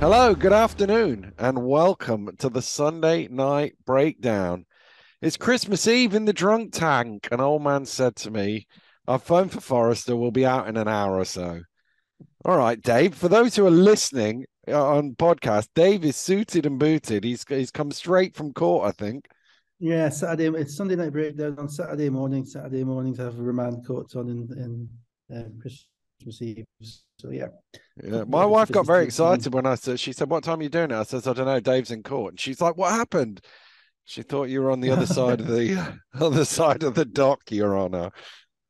Hello, good afternoon, and welcome to the Sunday night breakdown. It's Christmas Eve in the drunk tank. An old man said to me, Our phone for Forrester will be out in an hour or so. All right, Dave. For those who are listening uh, on podcast, Dave is suited and booted. He's he's come straight from court, I think. Yeah, Saturday. It's Sunday night breakdown on Saturday morning. Saturday mornings have remand courts on in in uh, Christmas Eve. So yeah. Yeah, my wife got very excited when I said. She said, "What time are you doing it?" I said, "I don't know. Dave's in court." And she's like, "What happened?" She thought you were on the other side of the other side of the dock, Your Honor.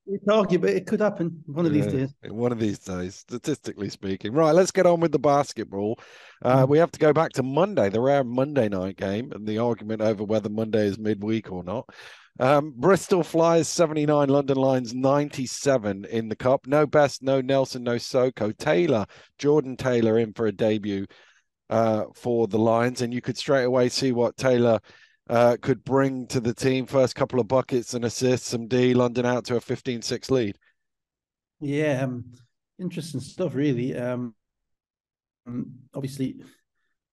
We talk, but it could happen one of these days. One of these days, statistically speaking. Right, let's get on with the basketball. Uh, we have to go back to Monday, the rare Monday night game, and the argument over whether Monday is midweek or not. Um, Bristol Flyers 79, London Lions 97 in the cup. No Best, no Nelson, no Soko. Taylor, Jordan Taylor in for a debut uh, for the Lions, and you could straight away see what Taylor uh, could bring to the team. First couple of buckets and assists, some D, London out to a 15 6 lead. Yeah, um, interesting stuff, really. Um, um, obviously,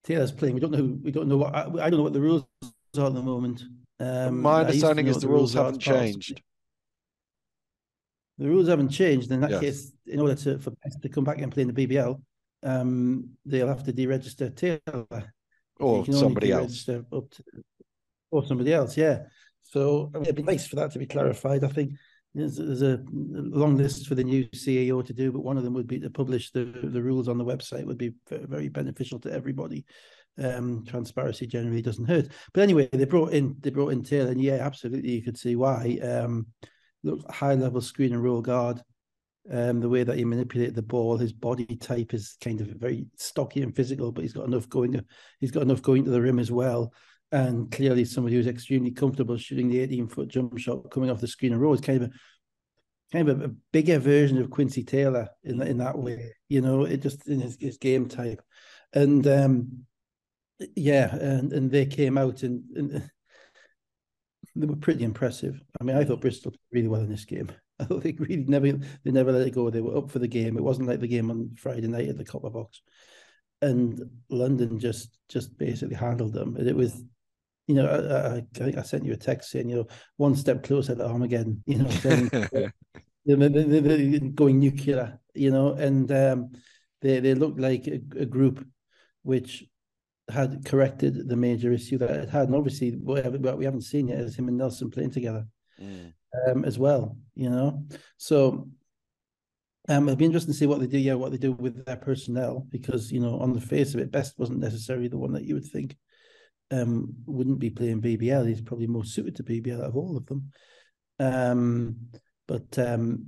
Taylor's playing. We don't know. We don't know what. I, I don't know what the rules are at the moment. Um, My I used to understanding is the rules are haven't as part of- changed. The rules haven't changed. In that Yes. case, in order to for Best to come back and play in the BBL, um, they'll have to deregister Taylor. Or You can only somebody else. Up to, or somebody else, yeah. So I mean, it'd be nice for that to be clarified. I think there's, there's a long list for the new CEO to do, but one of them would be to publish the, the rules on the website. Would be very beneficial to everybody. Um, transparency generally doesn't hurt. But anyway, they brought in they brought in Taylor, and yeah, absolutely, you could see why. Um, look, high level screen and roll guard. Um, the way that he manipulated the ball, his body type is kind of very stocky and physical, but he's got enough going. He's got enough going to the rim as well. And clearly, somebody who's extremely comfortable shooting the 18 foot jump shot coming off the screen and roll is kind of a kind of a, bigger version of Quincy Taylor in in that way. You know, it just in his, his game type, and um, yeah, and and they came out and, and they were pretty impressive. I mean, I thought Bristol played really well in this game. I thought they really never they never let it go. They were up for the game. It wasn't like the game on Friday night at the Copper Box, and London just just basically handled them. And it was, you know, I, I, I think I sent you a text saying, you know, one step closer to Armageddon. You know, going nuclear. You know, and um, they they looked like a, a group which had corrected the major issue that it had. And obviously, what we haven't seen yet is him and Nelson playing together Mm. um, as well. You know, so um, it'll be interesting to see what they do. Yeah, what they do with their personnel because you know, on the face of it, Best wasn't necessarily the one that you would think um wouldn't be playing BBL. He's probably more suited to BBL out of all of them. Um, but um,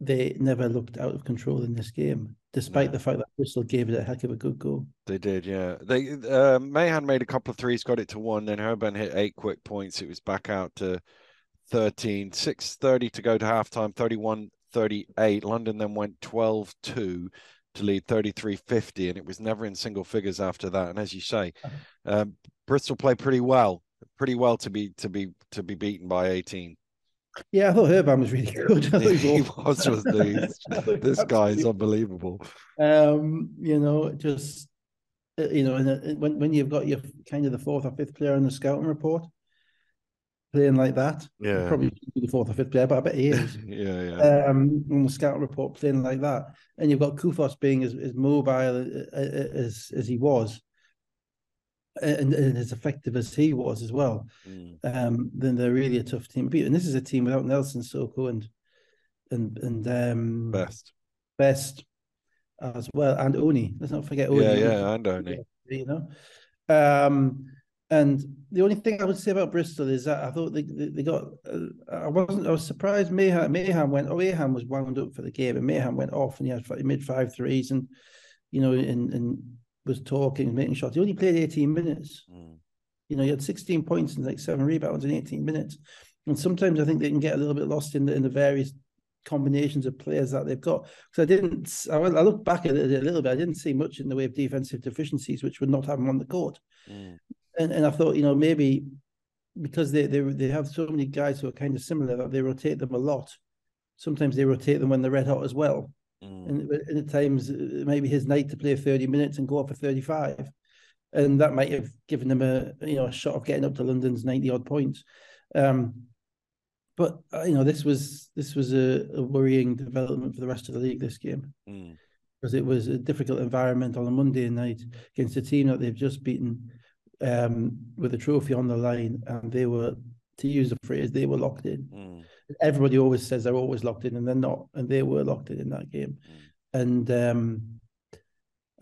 they never looked out of control in this game, despite No. the fact that Bristol gave it a heck of a good go. They did, yeah. They uh, Mahan made a couple of threes, got it to one. Then Herban hit eight quick points. It was back out to 13. 6.30 to go to halftime, 31 38. London then went 12 2 to lead 33 50, and it was never in single figures after that. And as you say, um, Bristol played pretty well, pretty well to be to be to be beaten by 18. Yeah, I thought Herban was really good. He was, was this guy is unbelievable. um, you know, just uh, you know, and uh, when when you've got your kind of the fourth or fifth player in the scouting report playing like that, Yeah. probably the fourth or fifth player, but I bet he is. yeah, yeah. um, on the scouting report playing like that, and you've got Koufos being as, as mobile a- as as he was, and, and as effective as he was as well. Mm. Um, then they're really a tough team to beat. And this is a team without Nelson Soko and and and um, Best. Best as well, and Oni. Let's not forget Oni. Yeah, yeah, and only. You know, um, and the only thing I would say about Bristol is that I thought they they, they got. Uh, I wasn't. I was surprised. Mahan Mahan went. Oh, Mahan was wound up for the game, and Mahan went off, and he had he made five threes, and you know, and and was talking, making shots. He only played eighteen minutes. Mm. You know, he had 16 points and like seven rebounds in 18 minutes. And sometimes I think they can get a little bit lost in the in the various combinations of players that they've got. Because I didn't, I looked back at it a little bit. I didn't see much in the way of defensive deficiencies, which would not have them on the court. Mm. And and I thought, you know, maybe because they they they have so many guys who are kind of similar that they rotate them a lot. Sometimes they rotate them when they're red hot as well. Mm. and, and at times maybe his night to play 30 minutes and go up for 35 and that might have given them a you know a shot of getting up to London's 90 odd points um, but uh, you know this was this was a, a, worrying development for the rest of the league this game mm. because it was a difficult environment on a Monday night against a team that they've just beaten um, with a trophy on the line and they were to use the phrase they were locked in mm. Everybody always says they're always locked in and they're not and they were locked in in that game mm. and um,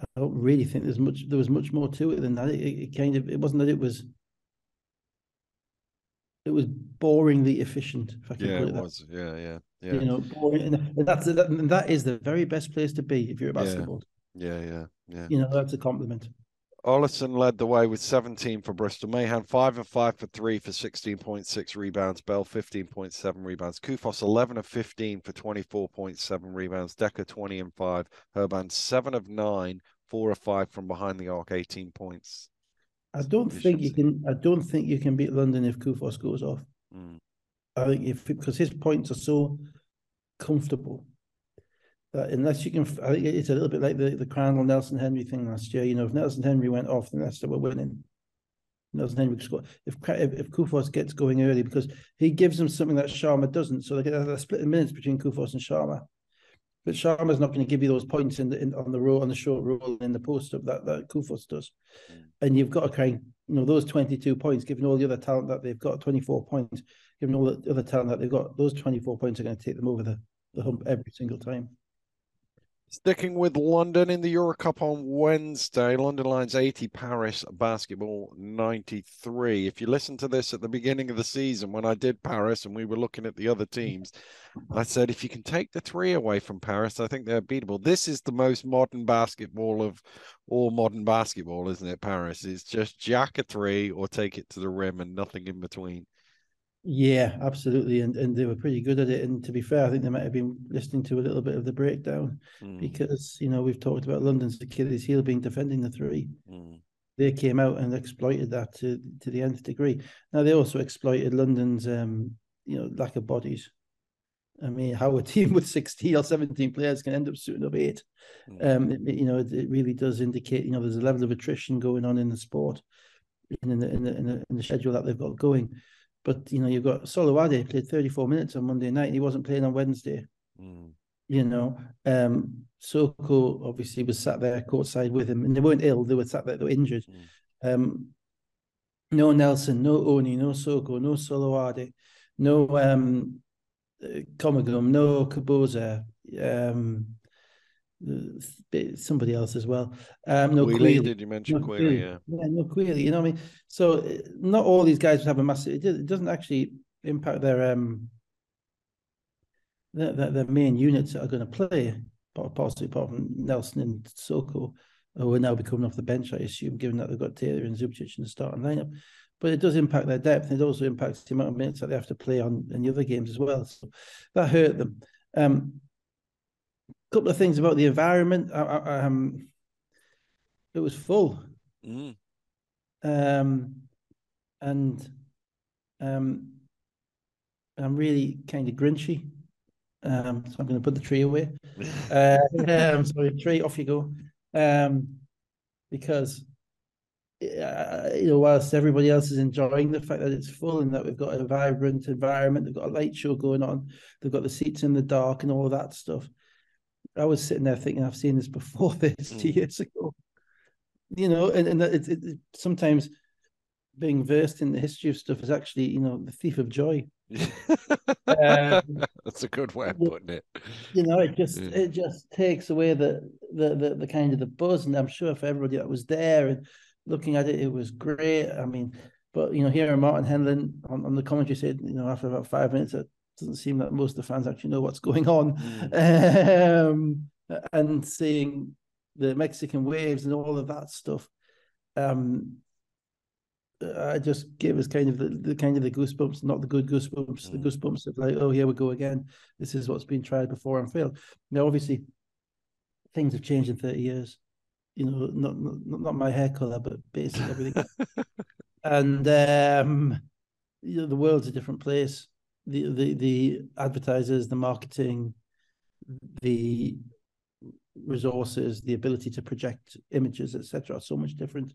I don't really think there's much there was much more to it than that it, it kind of it wasn't that it was it was boringly efficient. If I can yeah, put it, it was. Yeah, yeah, yeah. You know, boring, and that's that, and that is the very best place to be if you're a basketball. Yeah, yeah, yeah. You know, that's a compliment. Ollison led the way with 17 for Bristol. Mahan, 5 of 5 for 3 for 16.6 rebounds. Bell, 15.7 rebounds. Koufos, 11 of 15 for 24.7 rebounds. Dekker, 20 and 5. Herban, 7 of 9, 4 of 5 from behind the arc, 18 points. I don't think you can. I don't think you can beat London if Koufos goes off. Mm. I think if because his points are so comfortable that unless you can, I think it's a little bit like the the Crandall Nelson Henry thing last year. You know, if Nelson Henry went off, then Leicester were winning. Nelson Henry score if if, if Koufos gets going early because he gives them something that Sharma doesn't. So they get a split in minutes between Koufos and Sharma. But Sharma's not going to give you those points in the in, on the roll on the short roll in the post up that that Koufos does, mm. and you've got to kind you know those twenty two points, given all the other talent that they've got, twenty four points, given all the other talent that they've got, those twenty four points are going to take them over the the hump every single time. Sticking with London in the Euro Cup on Wednesday, London Lions 80, Paris basketball 93. If you listen to this at the beginning of the season when I did Paris and we were looking at the other teams, I said if you can take the three away from Paris, I think they're beatable. This is the most modern basketball of all modern basketball, isn't it? Paris. It's just jack a three or take it to the rim and nothing in between. Yeah, absolutely, and and they were pretty good at it. And to be fair, I think they might have been listening to a little bit of the breakdown mm. because you know we've talked about London's Achilles heel being defending the three. Mm. They came out and exploited that to to the nth degree. Now they also exploited London's um, you know lack of bodies. I mean, how a team with 16 or 17 players can end up suiting up eight. Mm. Um, it, you know, it, it, really does indicate, you know, there's a level of attrition going on in the sport and in the, in the, in the, in the schedule that they've got going. But you know, you've got Solowade played 34 minutes on Monday night. He wasn't playing on Wednesday. Mm. You know, um, Soko obviously was sat there courtside with him, and they weren't ill. They were sat there, they were injured. Mm. Um, no Nelson, no Oni, no Soko, no Solowade, no um, Komagum, no Kaboza. Um, somebody else as well. Um, no Quealy, did you mention no? Yeah. yeah, no Quealy. You know what I mean? So uh, not all these guys would have a massive. It doesn't actually impact their um their, their, their main units that are going to play. Possibly apart from Nelson and Soko, who are now becoming off the bench, I assume, given that they've got Taylor and Zubcic in the starting lineup. But it does impact their depth. It also impacts the amount of minutes that they have to play on in the other games as well. So that hurt them. Um, couple of things about the environment. I, I, um, it was full, mm. um, and um, I'm really kind of grinchy. Um, so I'm going to put the tree away. uh, um, sorry, tree, off you go. Um, because uh, you know, whilst everybody else is enjoying the fact that it's full and that we've got a vibrant environment, they've got a light show going on, they've got the seats in the dark and all that stuff. I was sitting there thinking, I've seen this before this mm. two years ago. You know, and, and it, it, sometimes being versed in the history of stuff is actually, you know, the thief of joy. um, That's a good way of putting it. You know, it just yeah. it just takes away the, the the the kind of the buzz, and I'm sure for everybody that was there and looking at it, it was great. I mean, but you know, hearing Martin Henlon on, on the commentary said, you know, after about five minutes, that doesn't seem that most of the fans actually know what's going on. Mm. Um, and seeing the Mexican waves and all of that stuff, um, I just gave us kind of the, the, kind of the goosebumps, not the good goosebumps, mm. the goosebumps of like, oh, here we go again. This is what's been tried before and failed. Now, obviously, things have changed in 30 years. You know, not not, not my hair color, but basically everything. and um, you know, the world's a different place the the the advertisers, the marketing, the resources, the ability to project images, etc., are so much different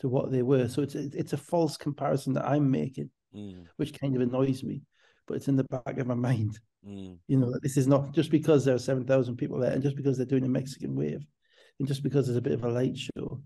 to what they were. So it's it's a false comparison that I'm making, Mm, which kind of annoys me, but it's in the back of my mind. mm, You know, that this is not just because there are seven thousand people there, and just because they're doing a Mexican wave, and just because there's a bit of a light show,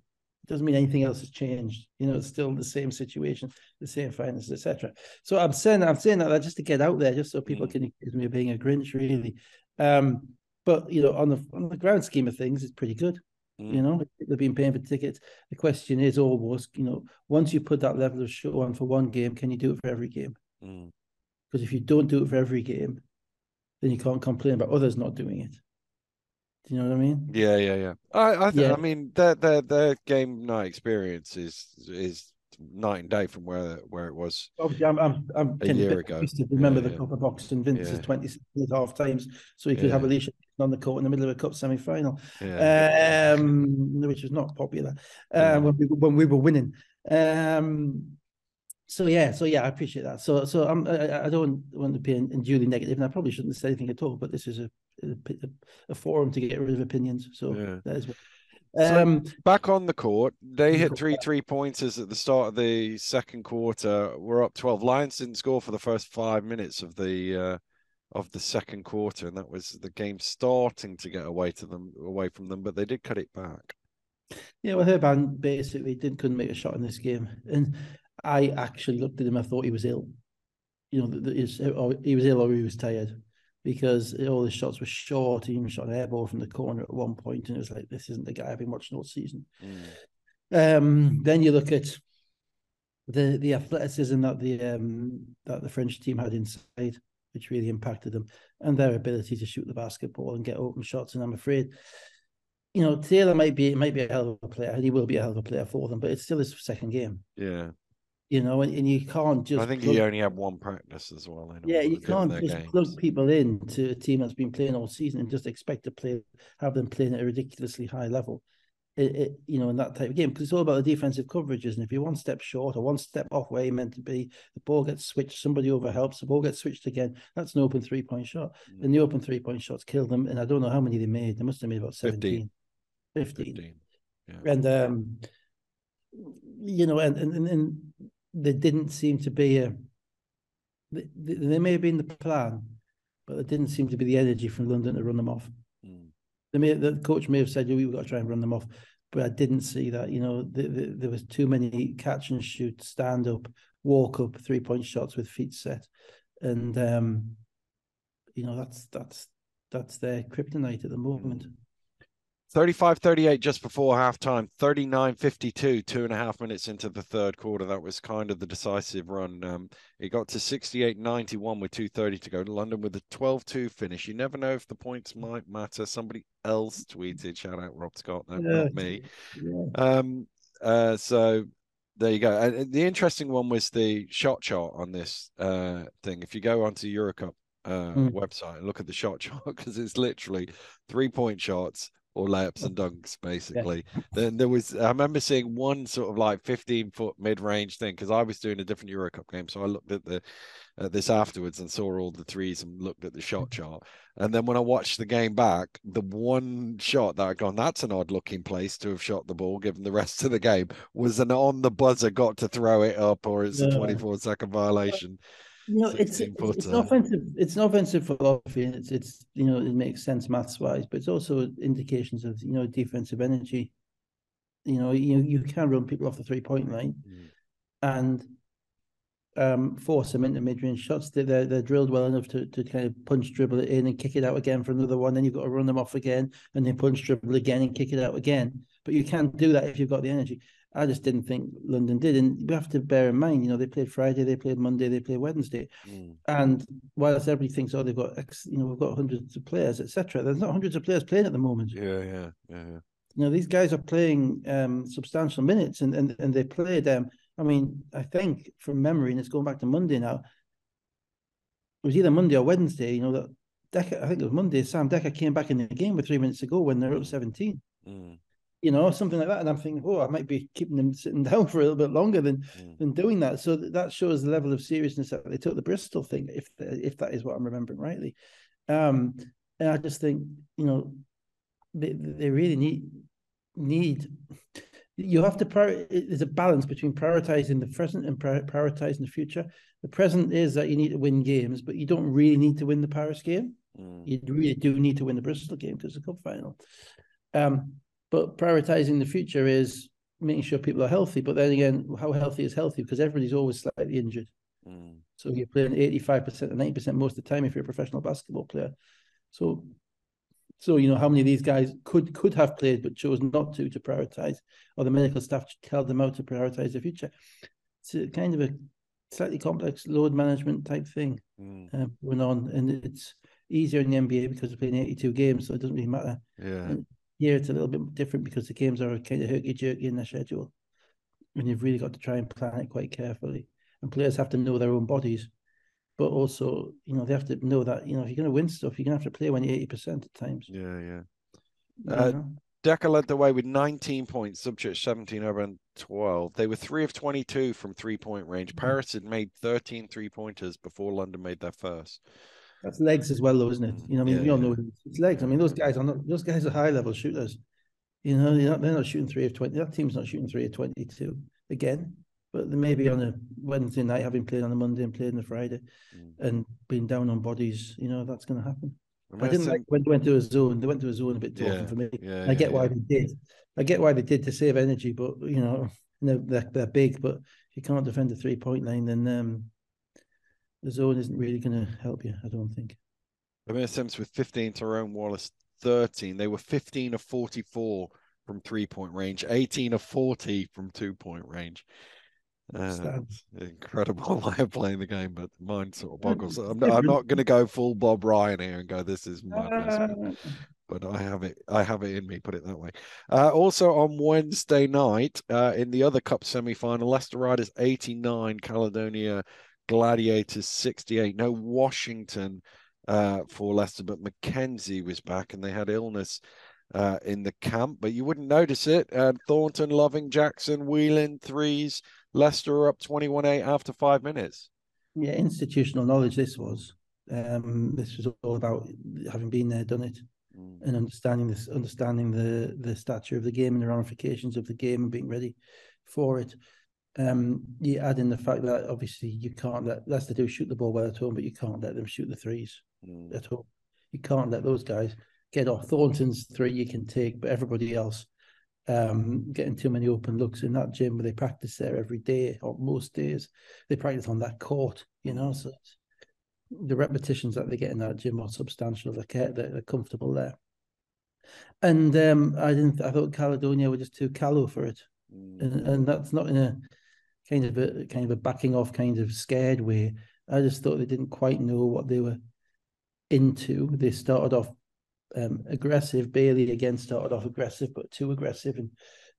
doesn't mean anything else has changed. You know, it's still the same situation, the same finances, etc. So I'm saying I'm saying that just to get out there, just so people Mm. can accuse me of being a Grinch, really. Um, but you know, on the on the grand scheme of things, it's pretty good. mm. You know, they've been paying for tickets. The question is always, you know, once you put that level of show on for one game, can you do it for every game? Mm. Because if you don't do it for every game, then you can't complain about others not doing it. Do you know what I mean? Yeah, yeah, yeah. I, I, th- Yeah. I mean, their their their game night experience is is night and day from where where it was. Obviously, I'm I'm I'm A year ago. twisted. Remember Yeah, the yeah. Copper Box and Vince's Yeah. 26 and half times, so you could have Alicia on the court in the middle of a cup semi final. Yeah, um, which was not popular uh, Yeah. when we when we were winning. Um, so yeah, so yeah, I appreciate that. So so I'm I, I don't want to be unduly negative, and I probably shouldn't say anything at all. But this is a a, a forum to get rid of opinions. So Yeah. that is. What, So- um, back on the court, they hit three three pointers at the start of the second quarter. We're up twelve. Lions didn't score for the first five minutes of the uh, of the second quarter, and that was the game starting to get away to them away from them, but they did cut it back. Yeah, well, Herban basically did couldn't make a shot in this game, and I actually looked at him. I thought he was ill. You know, that or he was ill or he was tired because all his shots were short. He even shot an air ball from the corner at one point, and it was like, this isn't the guy I've been watching all season. Mm. Um, then you look at the the athleticism that the um, that the French team had inside, which really impacted them, and their ability to shoot the basketball and get open shots. And I'm afraid, you know, Taylor might be might be a hell of a player, and he will be a hell of a player for them, but it's still his second game, Yeah, you know, and, and you can't just I think plug- he only had one practice as well. yeah, you can't just games. plug people in to a team that's been playing all season and just expect to play, have them playing at a ridiculously high level. It, it, you know, in that type of game, because it's all about the defensive coverages. And if you're one step short or one step off where you're meant to be, the ball gets switched, somebody overhelps, the ball gets switched again. That's an open three point shot. Mm. And the open three point shots killed them. And I don't know how many they made. They must have made about 17, 15. 15. Yeah. And, um, you know, and, and, and, and there didn't seem to be a, they, may have been the plan, but there didn't seem to be the energy from London to run them off. Mm. They may, the coach may have said, "Yeah, we've got to try and run them off," but I didn't see that. You know, the, the, there was too many catch and shoot, stand up, walk up, three point shots with feet set, and um, you know that's that's that's their kryptonite at the moment. 35 38 just before halftime 39 52 two and a half minutes into the third quarter. That was kind of the decisive run. Um it got to 68 91 with 230 to go london with a 12 2 finish. You never know if the points might matter. Somebody else tweeted shout out rob scott no, Yeah. not me. Yeah. um uh so there you go. And and the interesting one was the shot chart on this uh thing. If you go onto eurocup uh Mm. website and look at the shot chart because it's literally three point shots or layups and dunks basically. Then there was i remember seeing one sort of like 15 foot mid-range thing because i was doing a different eurocup game so i looked at the at this afterwards and saw all the threes and looked at the hmm. shot chart. And then when i watched the game back the one shot that i gone that's an odd looking place to have shot the ball given the rest of the game was an on the buzzer got to throw it up or it's a 24 second violation You know, it's 16 it's, it's an offensive it's an offensive philosophy, and it's it's you know it makes sense maths wise, but it's also indications of you know defensive energy. You know, you you can run people off the three point line and um force them into mid range shots. They they're they're drilled well enough to to kind of punch dribble it in and kick it out again for another one. Then you've got to run them off again and then punch dribble again and kick it out again. But you can't do that if you've got the energy. I just didn't think London did, and you have to bear in mind, you know, they played Friday, they played Monday, they played Wednesday. Mm. And whilst everybody thinks, oh, they've got, X, you know, we've got hundreds of players, etc. There's not hundreds of players playing at the moment. yeah yeah yeah, yeah. You know, these guys are playing um, substantial minutes, and and and they played. Um, I mean, I think from memory, and it's going back to Monday now. It was either Monday or Wednesday. You know that Dekker, I think it was Monday. Sam Dekker came back in the game with three minutes to go when they're up seventeen. Mm. You know, something like that. And I'm thinking, oh, I might be keeping them sitting down for a little bit longer than Mm. than doing that. So that shows the level of seriousness that they took the Bristol thing, if if that is what I'm remembering rightly. Um, and I just think, you know, they, they really need need you have to prior, there's a balance between prioritizing the present and prioritizing the future. The present is that you need to win games, but you don't really need to win the Paris game. Mm. You really do need to win the Bristol game because it's a cup final. Um, but prioritizing the future is making sure people are healthy. But then again, how healthy is healthy? Because everybody's always slightly injured. Mm. So you're playing 85% and 90% most of the time if you're a professional basketball player. So so you know how many of these guys could could have played but chose not to to prioritize, or the medical staff held them how to prioritize the future. It's a kind of a slightly complex load management type thing mm. uh, going on, and it's easier in the NBA because they're playing 82 games, so it doesn't really matter. Yeah. And here it's a little bit different because the games are kind of herky jerky in their schedule, and you've really got to try and plan it quite carefully. And players have to know their own bodies but also you know they have to know that you know if you're going to win stuff, you're going to have to play when you're eighty percent at times. Yeah, yeah. Uh, Dekker led the way with 19 points, Zubcic 17 over and 12. They were three of 22 from three point range. Mm-hmm. Paris had made 13 three pointers before London made their first. That's legs as well, though, isn't it? You know, I mean, yeah, we all know it's legs. I mean, those guys are not those guys are high level shooters. You know, they're not, they're not shooting three of 20. That team's not shooting three of 22 again but they may be on a Wednesday night, having played on a Monday and played on a Friday, mm. and being down on bodies. You know that's going to happen. I didn't like when they went to a zone. They went to a zone a bit too yeah, often for me. Yeah, I get why they did. I get why they did to save energy, but you know, they're, they're big. But if you can't defend the three point line, then um, the zone isn't really going to help you. I don't think. Amir Sims with 15, Tyrone Wallace 13. They were 15 of 44 from three point range, 18 of 40 from two point range. Uh, incredible way of playing the game, but mine sort of boggles. I'm not, I'm not going to go full Bob Ryan here and go, "This is madness," but, I have it. I have it in me. Put it that way. Uh, also on Wednesday night, uh, in the other Cup semi-final, Leicester Riders 89, Caledonia Gladiators 68. No Washington uh, for Leicester, but McKenzie was back, and they had illness. Uh, in the camp, but you wouldn't notice it. Uh, Thornton, Loving, Jackson, Whelan, threes, Leicester are up 21 8 after five minutes. Yeah, institutional knowledge this was. Um, this was all about having been there, done it, mm. and understanding this, understanding the the stature of the game and the ramifications of the game and being ready for it. Um, you add in the fact that obviously you can't let Leicester do shoot the ball well at home, but you can't let them shoot the threes mm. at home. You can't let those guys get off. Thornton's three you can take, but everybody else um, getting too many open looks in that gym where they practice there every day or most days. They practice on that court, you know. So the repetitions that they get in that gym are substantial. They're, they're comfortable there. And um, I didn't. I thought Caledonia were just too callow for it, mm. and, and that's not in a kind of a kind of a backing off, kind of scared way. I just thought they didn't quite know what they were into. They started off um, aggressive. Bailey again started off aggressive, but too aggressive, and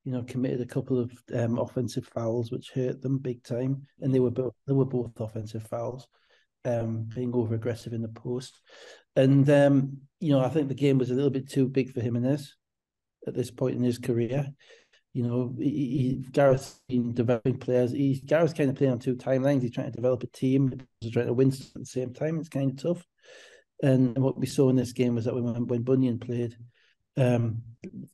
you know committed a couple of um, offensive fouls which hurt them big time. And they were both they were both offensive fouls, um, being over aggressive in the post. And um, you know I think the game was a little bit too big for Jimenez at this point in his career. You know, he, he, Gareth's been developing players. He's Gareth's kind of playing on two timelines. He's trying to develop a team. He's trying to win at the same time. It's kind of tough. And what we saw in this game was that when when Bunyan played, um,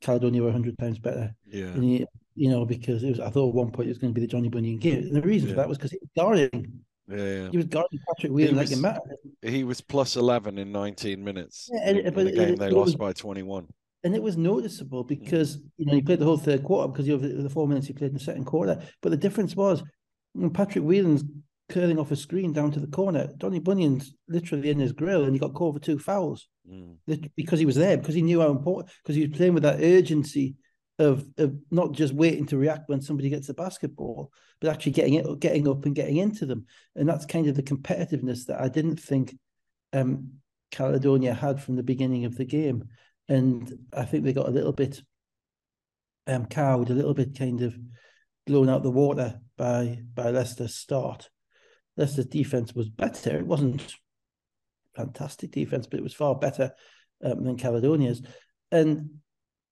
Caledonia were hundred times better. Yeah. And he, you know, because it was I thought at one point it was going to be the Johnny Bunyan game. And the reason yeah. for that was because he was guarding. Yeah, yeah. He was guarding Patrick Whelan like a man. He was plus eleven in nineteen minutes. Yeah, and, in, in the game it, they it lost was, by twenty one. And it was noticeable because you know he played the whole third quarter because of the four minutes he played in the second quarter. But the difference was Patrick Whelan's curling off a screen down to the corner. Donny Bunyan's literally in his grill, and he got called for two fouls mm. because he was there, because he knew how important, because he was playing with that urgency of of not just waiting to react when somebody gets the basketball, but actually getting it, getting up and getting into them, and that's kind of the competitiveness that I didn't think um, Caledonia had from the beginning of the game, and I think they got a little bit um, cowed, a little bit kind of blown out the water by by Leicester's start. Leicester's defense was better. It wasn't fantastic defense, but it was far better um, than Caledonia's. And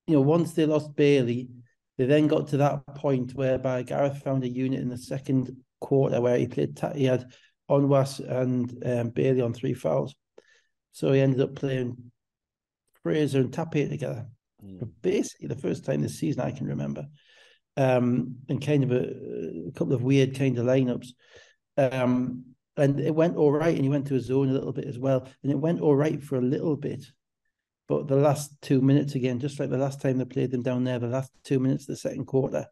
you know, once they lost Bailey, they then got to that point whereby Gareth found a unit in the second quarter where he played. He had Onwas and um, Bailey on three fouls, so he ended up playing Fraser and Tapia together. for basically the first time this season I can remember, um, and kind of a, a couple of weird kind of lineups. Um, and it went all right, and he went to his zone a little bit as well, and it went all right for a little bit. But the last two minutes again, just like the last time they played them down there, the last two minutes of the second quarter,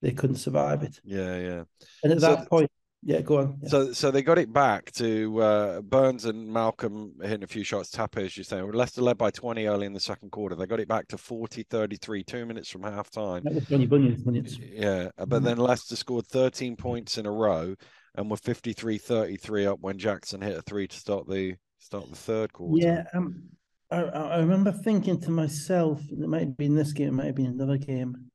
they couldn't survive it. Yeah, yeah. And at So that point, yeah, go on. Yeah. So, so they got it back to uh, Burns and Malcolm hitting a few shots. Tappe, as you say, Leicester led by 20 early in the second quarter. They got it back to 40 33, two minutes from half time. Johnny Bunyan's minutes. Yeah, uh, but then Leicester scored 13 points in a row and were 53 33 up when Jackson hit a three to start the start the third quarter. Yeah, um, I, I I remember thinking to myself, it might have been this game, it might have been another game.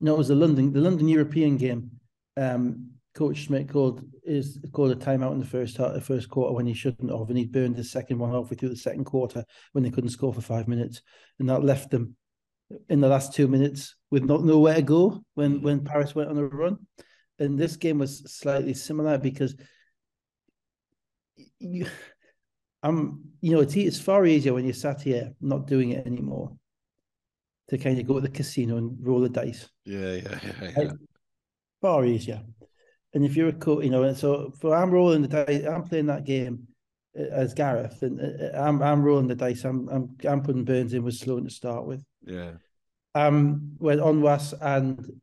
No, it was the London, the London European game. Um, Coach Schmidt called is called a timeout in the first half, the first quarter when he shouldn't have, and he burned the second one halfway through the second quarter when they couldn't score for five minutes, and that left them in the last two minutes with not nowhere to go when mm. when Paris went on a run. And this game was slightly similar because you, I'm, you know, it's it's far easier when you're sat here not doing it anymore to kind of go to the casino and roll the dice. Yeah, yeah, yeah. yeah. Right. Far easier. And if you're a coach, you know, and so for I'm rolling the dice, I'm playing that game uh, as Gareth, and uh, I'm I'm rolling the dice. I'm I'm I'm putting Burns in with Sloan to start with. yeah. Um, when Onwas and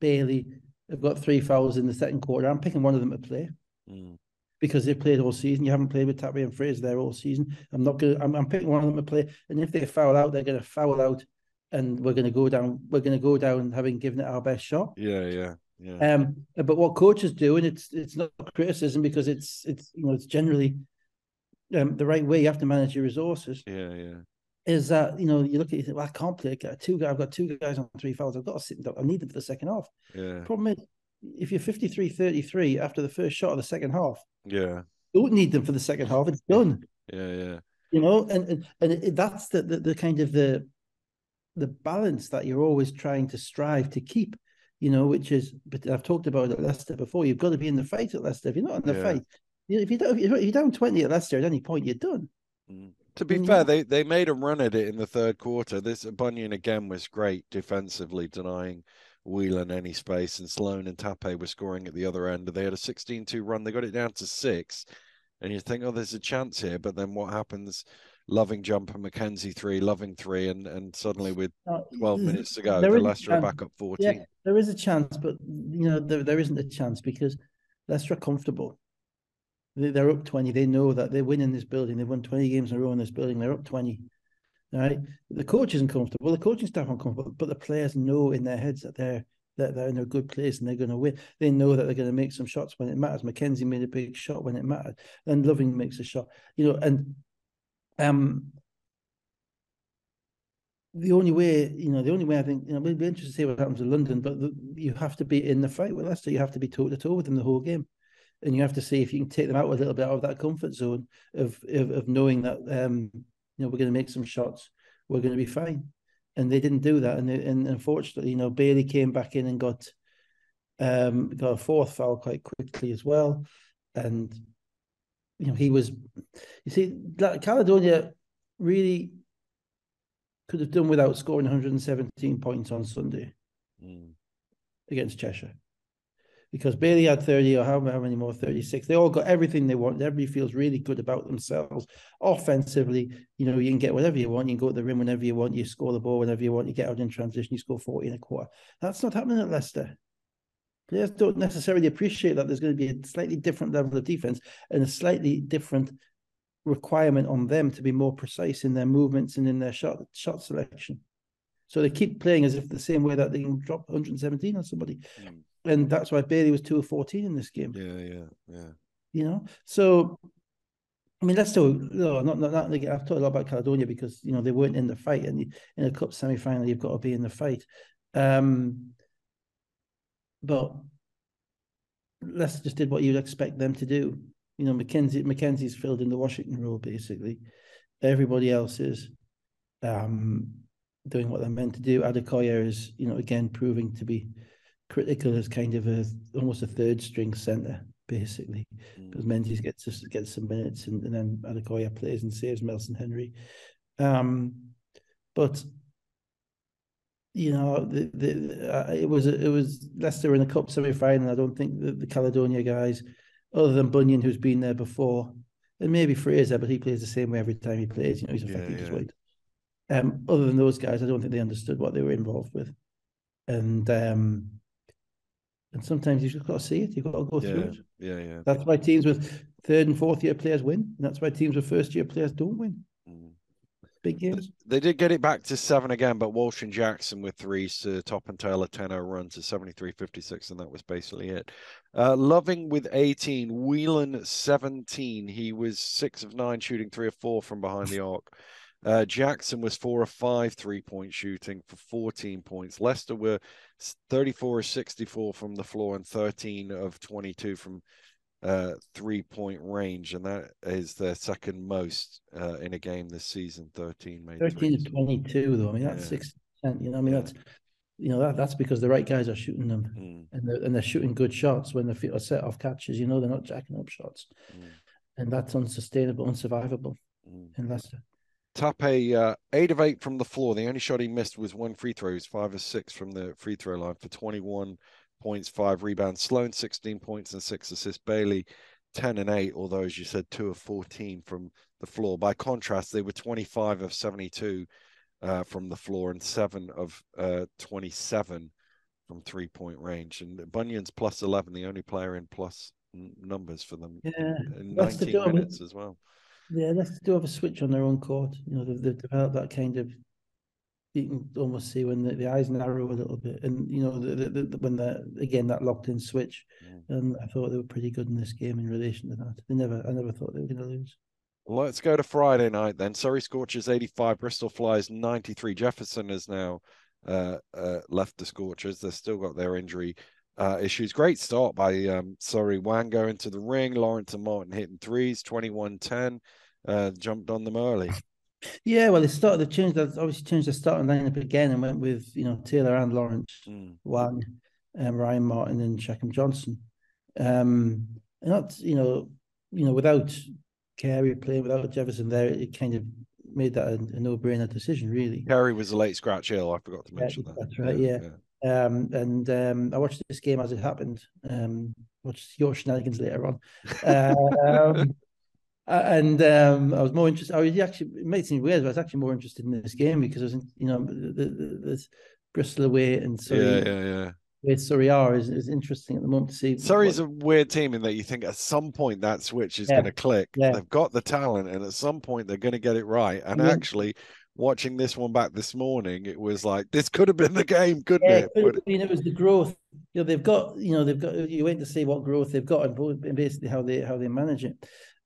Bailey have got three fouls in the second quarter, I'm picking one of them to play Mm. because they've played all season. You haven't played with Tapia and Fraser there all season. I'm not gonna. I'm, I'm picking one of them to play, and if they foul out, they're gonna foul out, and we're gonna go down. We're gonna go down having given it our best shot. Yeah, yeah, yeah. Um, but what coaches do, and it's it's not criticism because it's it's you know it's generally um, the right way. You have to manage your resources. yeah, yeah. Is that you know you look at it, you think, well, I can't play. I two guys. I've got two guys on three fouls. I've got to sit. down. I need them for the second half. Yeah, Problem is, if you're 53-33 after the first shot of the second half, yeah, you don't need them for the second half. It's done. yeah, yeah. You know, and and, and it, that's the, the the kind of the the balance that you're always trying to strive to keep. You know, which is, but I've talked about it at Leicester before. You've got to be in the fight at Leicester. If you're not in the Yeah. fight, you know, if you don't, if you're if you're down twenty at Leicester at any point, you're done. Mm. To be Mm. fair, they, they made a run at it in the third quarter. This Bunyan again was great defensively, denying Whelan any space, and Sloan and Tape were scoring at the other end. They had a 16-2 run. They got it down to six, and you think, oh, there's a chance here. But then what happens? Loving jumper, Mackenzie three, Loving three, and and suddenly with twelve minutes to go, there the Leicester are back up 14. Yeah, there is a chance, but you know there, there isn't a chance because Leicester are comfortable. They, they're up twenty. They know that they win in this building. They've won twenty games in a row in this building. They're up twenty. All right. The coach isn't comfortable. The coaching staff aren't comfortable, but the players know in their heads that they're that they're in a good place and they're going to win. They know that they're going to make some shots when it matters. Mackenzie made a big shot when it mattered, and Loving makes a shot. You know, and um, the only way, you know, the only way I think, you know, we'll be interested to see what happens in London, but the, you have to be in the fight with Leicester. You have to be toe to toe with them the whole game. And you have to see if you can take them out a little bit out of that comfort zone of of, of knowing that, um, you know, we're going to make some shots, we're going to be fine. And they didn't do that. And, they, and unfortunately, you know, Bailey came back in and got um got a fourth foul quite quickly as well. And, you know, he was, you see, like Caledonia really could have done without scoring 117 points on Sunday Mm. against Cheshire. Because Bailey had 30 or how, how many more, 36. They all got everything they want. Everybody feels really good about themselves. Offensively, you know, you can get whatever you want. You can go to the rim whenever you want. You score the ball whenever you want. You get out in transition. You score 40 and a quarter. That's not happening at Leicester. Players don't necessarily appreciate that there's going to be a slightly different level of defense and a slightly different requirement on them to be more precise in their movements and in their shot shot selection. So they keep playing as if the same way that they can drop 117 on somebody. Mm. And that's why Bailey was 2 of 14 in this game. Yeah, yeah, yeah. You know? So I mean, let's still no, not not, not I've talked a lot about Caledonia because you know they weren't in the fight, and in a cup semi final, you've got to be in the fight. Um, but Leicester just did what you'd expect them to do. You know, Mackenzie Mackenzie's filled in the Washington role basically. Everybody else is um, doing what they're meant to do. Adekoya is, you know, again proving to be critical as kind of a almost a third string centre basically Mm. because Menzies gets gets some minutes and, and then Adekoya plays and saves Nelson Henry. Um, but you know, the, the uh, it was it was Leicester in the cup semi final. I don't think the, the Caledonia guys, other than Bunyan, who's been there before, and maybe Fraser, but he plays the same way every time he plays. You know, he's effectively yeah, yeah. just Um, other than those guys, I don't think they understood what they were involved with, and um, and sometimes you just got to see it. You've got to go yeah, through it. Yeah, yeah. That's why teams with third and fourth year players win. And that's why teams with first year players don't win. Big. They did get it back to seven again, but Walsh and Jackson with three, so top and tail a 10 0 run to 73 56, and that was basically it. Uh, Loving with 18, Whelan 17. He was six of nine, shooting three of four from behind the arc. Uh, Jackson was four or five three point shooting for 14 points. Leicester were 34 or 64 from the floor and 13 of 22 from uh, three point range, and that is their second most uh, in a game this season. 13 made 13 to 22, though. I mean, that's yeah. 60%. You know, I mean, yeah. that's you know that that's because the right guys are shooting them mm. and they're, and they're shooting good shots when they're set off catches you know they're not jacking up shots mm. and that's unsustainable unsurvivable mm. in Leicester Tape, uh, eight of eight from the floor. The only shot he missed was one free throw. He was five or six from the free throw line for 21 points, five rebounds. Sloan, 16 points and six assists. Bailey, 10 and eight, although, as you said, two of 14 from the floor. By contrast, they were 25 of 72 uh, from the floor and seven of uh, 27 from three point range. And Bunyan's plus 11, the only player in plus numbers for them yeah, in 19 minutes as well. Yeah, let's do have a switch on their own court. You know, they've, they've developed that kind of. You can almost see when the, the eyes narrow a little bit, and you know, the, the, the when the again that locked in switch, mm. and I thought they were pretty good in this game in relation to that. They never, I never thought they were going to lose. Let's go to Friday night then. Surrey Scorchers 85, Bristol Flyers 93. Jefferson has now uh, uh, left the Scorchers. They've still got their injury uh, issues. Great start by um, Surrey going to the ring. Lawrence and Martin hitting threes, 21 10. Uh, jumped on them early. Yeah, well, they started, they changed, that obviously changed the starting lineup again and went with, you know, Taylor and Lawrence, mm. Wang, um, Ryan Martin, and Sheckham Johnson. Um, and that's, you know, you know, without Carey playing, without Jefferson there, it kind of made that a, a no-brainer decision, really. Carey was a late scratch ill. I forgot to mention yeah, that. That's right. Yeah. yeah. Um, and um, I watched this game as it happened. Um, watched your shenanigans later on. Uh, and um, I was more interested. I was actually it may seem weird, but I was actually more interested in this game because I was, in, you know, the, the, the Bristol away and Surrey. Yeah, yeah, yeah. Where Surrey are is, is interesting at the moment to see. Surrey's what... a weird team in that you think at some point that switch is yeah. going to click. Yeah. They've got the talent, and at some point they're going to get it right. And yeah. actually, watching this one back this morning, it was like this could have been the game, couldn't yeah, it? Mean, it was the growth. You know, they've got. You know, they've got. You wait to see what growth they've got and basically how they how they manage it.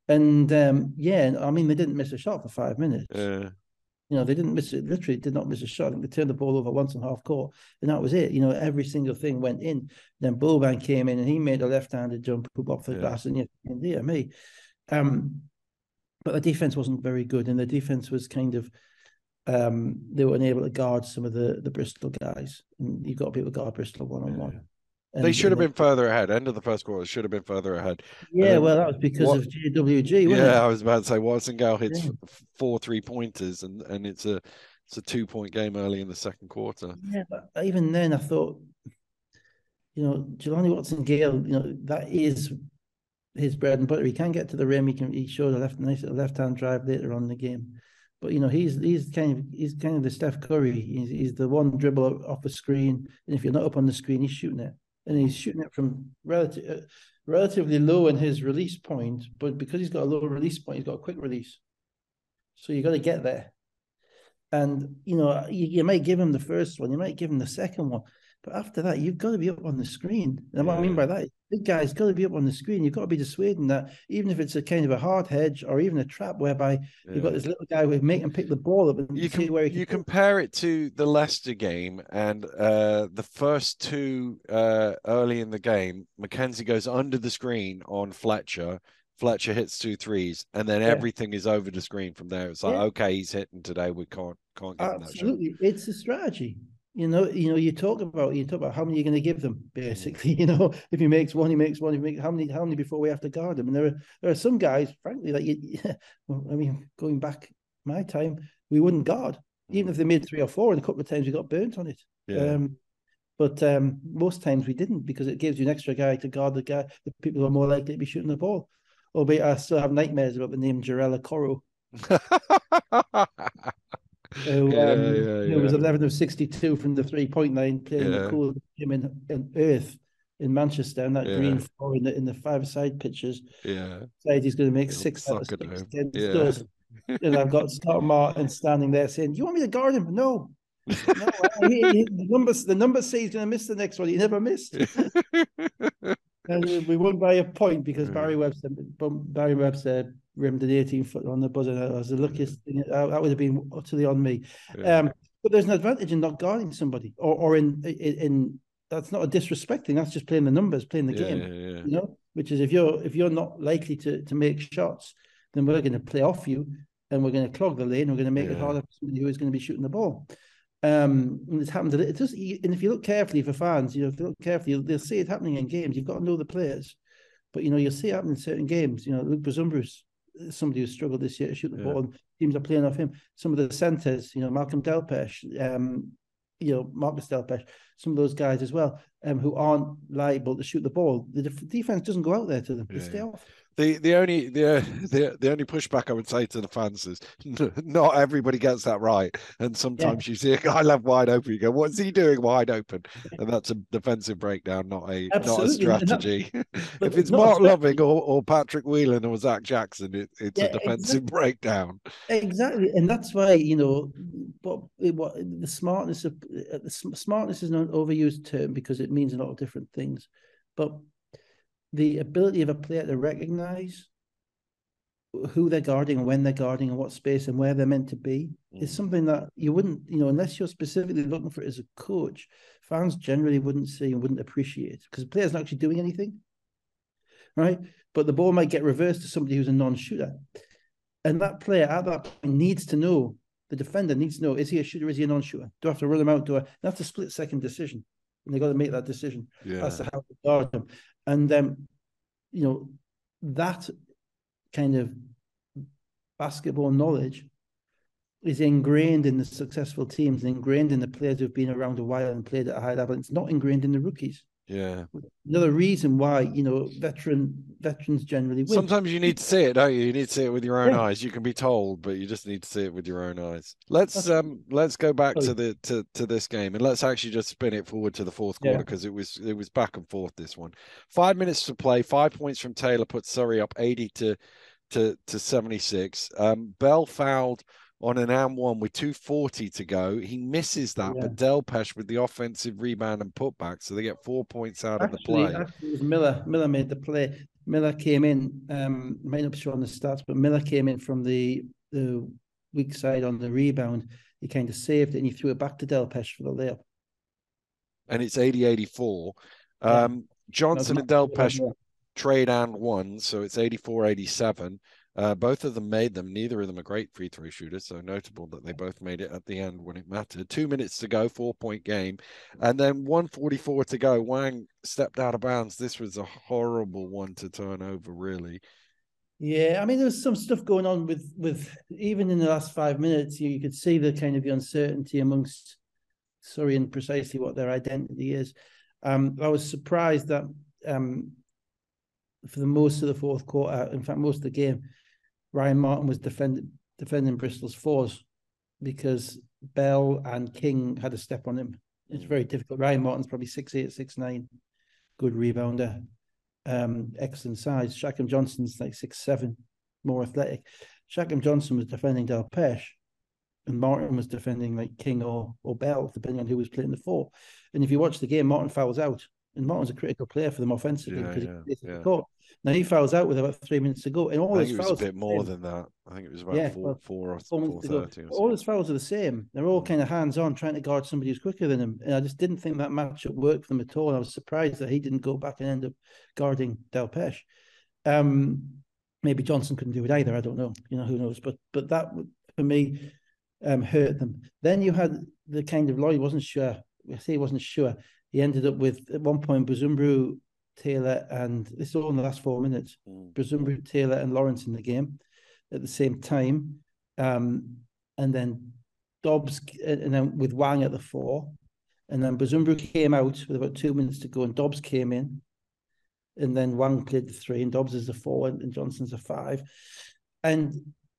And um, yeah, I mean, they didn't miss a shot for five minutes. You know, they didn't miss it. Literally, did not miss a shot. they turned the ball over once and half court, and that was it. You know, every single thing went in. Then Boban came in and he made a left-handed jump up the yeah. glass, and yeah, dear me. Um, but the defense wasn't very good, and the defense was kind of um, they were unable to guard some of the the Bristol guys, and you've got people be able to guard Bristol one on one. They should have been further ahead. End of the first quarter should have been further ahead. Yeah, um, well, that was because what, of JWG. yeah, it? I was about to say Watson Gayle hits yeah. four three pointers, and and it's a it's a two point game early in the second quarter. Yeah, but even then, I thought, you know, Jelani Watson Gayle, you know, that is his bread and butter. He can get to the rim. He can. He showed a left nice left hand drive later on in the game. But you know he's he's kind of he's kind of the Steph Curry. He's, he's the one dribble off the screen, and if you're not up on the screen, he's shooting it, and he's shooting it from relative, uh, relatively low in his release point. But because he's got a low release point, he's got a quick release. So you got to get there, and you know you, you might give him the first one, you might give him the second one, but after that, you've got to be up on the screen. And what I mean by that, big guy's got to be up on the screen. You've got to be dissuading that, even if it's a kind of a hard hedge or even a trap whereby yeah. you've got this little guy with make him pick the ball up and you see where he You compare it to the Leicester game and uh, the first two uh, early in the game, McKenzie goes under the screen on Fletcher. Fletcher hits two threes, and then yeah. everything is over the screen from there. It's like, yeah. okay, he's hitting today. We can't can't get Absolutely. It's a strategy you know, you know, you talk about you talk about how many you're going to give them. Basically, you know, if he makes one, he makes one. He makes how many, how many before we have to guard him? And there are there are some guys, frankly, that you, well, I mean, going back my time, we wouldn't guard. Even if they made three or four, and a couple of times we got burnt on it. Yeah. Um, but um, most times we didn't because it gives you an extra guy to guard the guy, the people who are more likely to be shooting the ball. Albeit I still have nightmares about the name Jarella Coro, who, Yeah, um, yeah, who was 11 of 62 from the three point line, playing Yeah. the cool game in, in Earth in Manchester, and that Yeah. green floor in the, in the five side pitches. yeah. Said he's going to make He'll six out of it six. Yeah. And I've got Scott Martin standing there saying, "You want me to guard him? No, no. he, he, the numbers, the number say he's going to miss the next one. He never missed, we, we won by a point because Barry Webster, Barry Webster rimmed an 18 foot on the buzzer. That was the luckiest thing. That, would have been utterly on me. Yeah. Um, but there's an advantage in not guarding somebody, or or in in, in that's not a disrespecting. That's just playing the numbers, playing the yeah, game yeah. you know, which is if you're if you're not likely to to make shots, then we're going to play off you and we're going to clog the lane. We're going to make it harder for somebody who is going to be shooting the ball. Um, and it's happened. It does, and if you look carefully for fans, you know, if you look carefully, they'll see it happening in games. You've got to know the players, but you know, you'll see it happen in certain games. You know, Luke Bazumbrus, somebody who's struggled this year to shoot the Yeah. ball, and teams are playing off him. Some of the centers, you know, Malcolm Delpeche, um, you know, Marcus Delpeche, some of those guys as well, um, who aren't liable to shoot the ball. The def- defense doesn't go out there to them; they stay yeah. off. The the only the the the only pushback I would say to the fans is not everybody gets that right, and sometimes you see a guy left wide open, you go, "What's he doing wide open?" And that's a defensive breakdown, not a not a Absolutely, and that- strategy. but if it's Mark. Loving or, or Patrick Whelan or Zach Jackson, it, it's Yeah, a defensive breakdown. Exactly, and that's why you know what what the smartness of uh, the smartness is an overused term because it means a lot of different things, but the ability of a player to recognize who they're guarding and when they're guarding and what space and where they're meant to be is Mm. something that you wouldn't, you know, unless you're specifically looking for it as a coach, fans generally wouldn't see and wouldn't appreciate because the player's not actually doing anything, right? But the ball might get reversed to somebody who's a non-shooter, and that player at that point needs to know. The defender needs to know: is he a shooter? Is he a non-shooter? Do I have to run him out? Do I? That's a split-second decision, and they've got to make that decision Yeah, as to how to guard him. And um, you know, that kind of basketball knowledge is ingrained in the successful teams, ingrained in the players who've been around a while and played at a high level. It's not ingrained in the rookies. Yeah. Another reason why you know veteran veterans generally win. Sometimes you need to see it, don't you? You need to see it with your own Yeah. eyes. You can be told, but you just need to see it with your own eyes. Let's um let's go back to the to, to this game and let's actually just spin it forward to the fourth quarter because it was it was back and forth this one. Five minutes to play, five points from Taylor put Surrey up 80 to to to 76. Um Bell fouled on an and one with 240 to go. He misses that, Yeah. but Delpeche with the offensive rebound and putback, so they get four points out of the play. actually, Miller. Miller made the play. Miller came in. Um, might not be sure on the stats, but Miller came in from the the weak side on the rebound. He kind of saved it and he threw it back to Delpeche for the layup. and it's 80 84. Yeah. Um, Johnson That and Delpeche trade and one, so it's 84 87. Uh, both of them made them. Neither of them are great free throw shooters, so notable that they both made it at the end when it mattered. Two minutes to go, four point game, and then 144 to go. Wang stepped out of bounds. This was a horrible one to turn over, really. Yeah, I mean, there was some stuff going on with with even in the last five minutes. You, you could see the kind of the uncertainty amongst Surrey and precisely what their identity is. Um, I was surprised that um, for the most of the fourth quarter, in fact, most of the game, Ryan Martin was defending defending Bristol's fours because Bell and King had a step on him. It's very difficult. Ryan Martin's probably six eight, six nine, good rebounder, um, excellent size. Shackham Johnson's like six seven, more athletic. Shackham Johnson was defending Delpeche, and Martin was defending like King or or Bell, depending on who was playing the four. And if you watch the game, Martin fouls out, and Martin's a critical player for them offensively Yeah, because yeah, he yeah. court. Now he fouls out with about three minutes to go, and all I his was a bit more than that. I think it was about Yeah, four, well, four or four four minutes to go. thirty. Or All his fouls are the same. They're all kind of hands on, trying to guard somebody who's quicker than him. And I just didn't think that matchup worked for them at all. I was surprised that he didn't go back and end up guarding Delpeche. Um, maybe Johnson couldn't do it either. I don't know. You know, who knows? But but that for me um, hurt them. Then you had the kind of Lloyd wasn't sure. I say he wasn't sure. He ended up with at one point Bazumbru, Taylor, and this is all in the last four minutes. Mm. Bazumbru, Taylor, and Lawrence in the game at the same time. Um, and then Dobbs, and then with Wang at the four, and then Bazoumrou came out with about two minutes to go, and Dobbs came in, and then Wang played the three, and Dobbs is a four, and Johnson's a five, and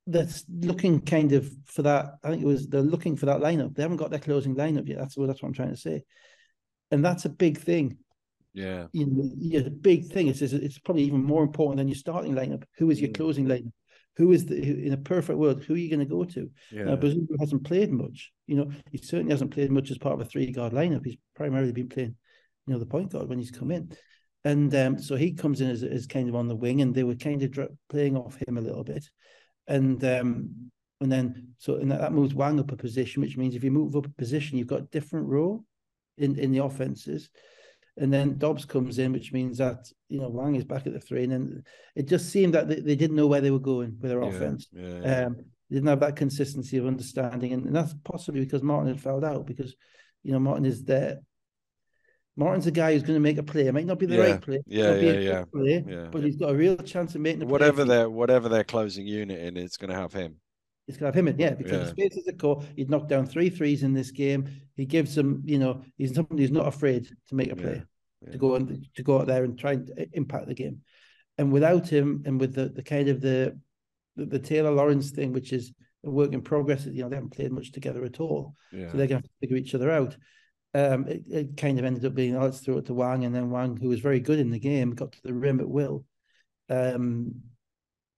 that's looking kind of for that. I think it was they're looking for that lineup. They haven't got their closing lineup yet. That's what that's what I'm trying to say, and that's a big thing. Yeah, you know, yeah, the big thing is, is it's probably even more important than your starting lineup. Who is your mm. closing lineup? Who is the in a perfect world? Who are you going to go to? Yeah. Now, hasn't played much. You know, he certainly hasn't played much as part of a three guard lineup. He's primarily been playing, you know, the point guard when he's come in, and um, so he comes in as, as kind of on the wing, and they were kind of playing off him a little bit, and um, and then so and that, that moves Wang up a position, which means if you move up a position, you've got a different role in in the offenses. And then Dobbs comes in, which means that you know Lang is back at the three, and then it just seemed that they, they didn't know where they were going with their yeah, offense. Yeah, yeah. Um, they didn't have that consistency of understanding, and, and that's possibly because Martin had fouled out. Because you know Martin is there. Martin's a guy who's going to make a play. It might not be the right play. Yeah, yeah, yeah. Play, yeah. But he's got a real chance of making a whatever their whatever their closing unit in, it's going to have him. It's going to have him in, yeah, because yeah. the space is a core. He'd knocked down three threes in this game. He gives them, you know, he's somebody who's not afraid to make a play yeah. to go and to go out there and try and impact the game. And without him, and with the, the kind of the, the, the Taylor Lawrence thing, which is a work in progress, you know, they haven't played much together at all, yeah. so they're going to have to figure each other out. Um, it, it, kind of ended up being, oh, let's throw it to Wang, and then Wang, who was very good in the game, got to the rim at will. Um,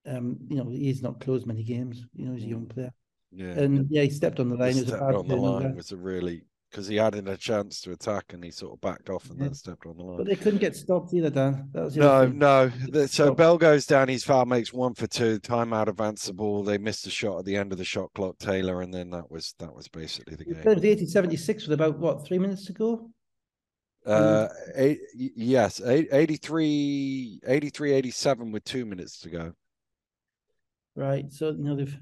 um, you know, he's not closed many games. You know, he's a young mm. player. Yeah, and yeah, he stepped on the line. He stepped on the line was a really because he had a chance to attack and he sort of backed off and yeah. then stepped on the line. But they couldn't get stopped either, Dan. no, no. So Bell goes down. His foul makes one for two. Timeout the ball. They missed a shot at the end of the shot clock, Taylor, and then that was that was basically the game. It was 80 76 with about what three minutes to go. Uh, eight, yes, 83, 83, 87 with two minutes to go. Right. So, you know, they've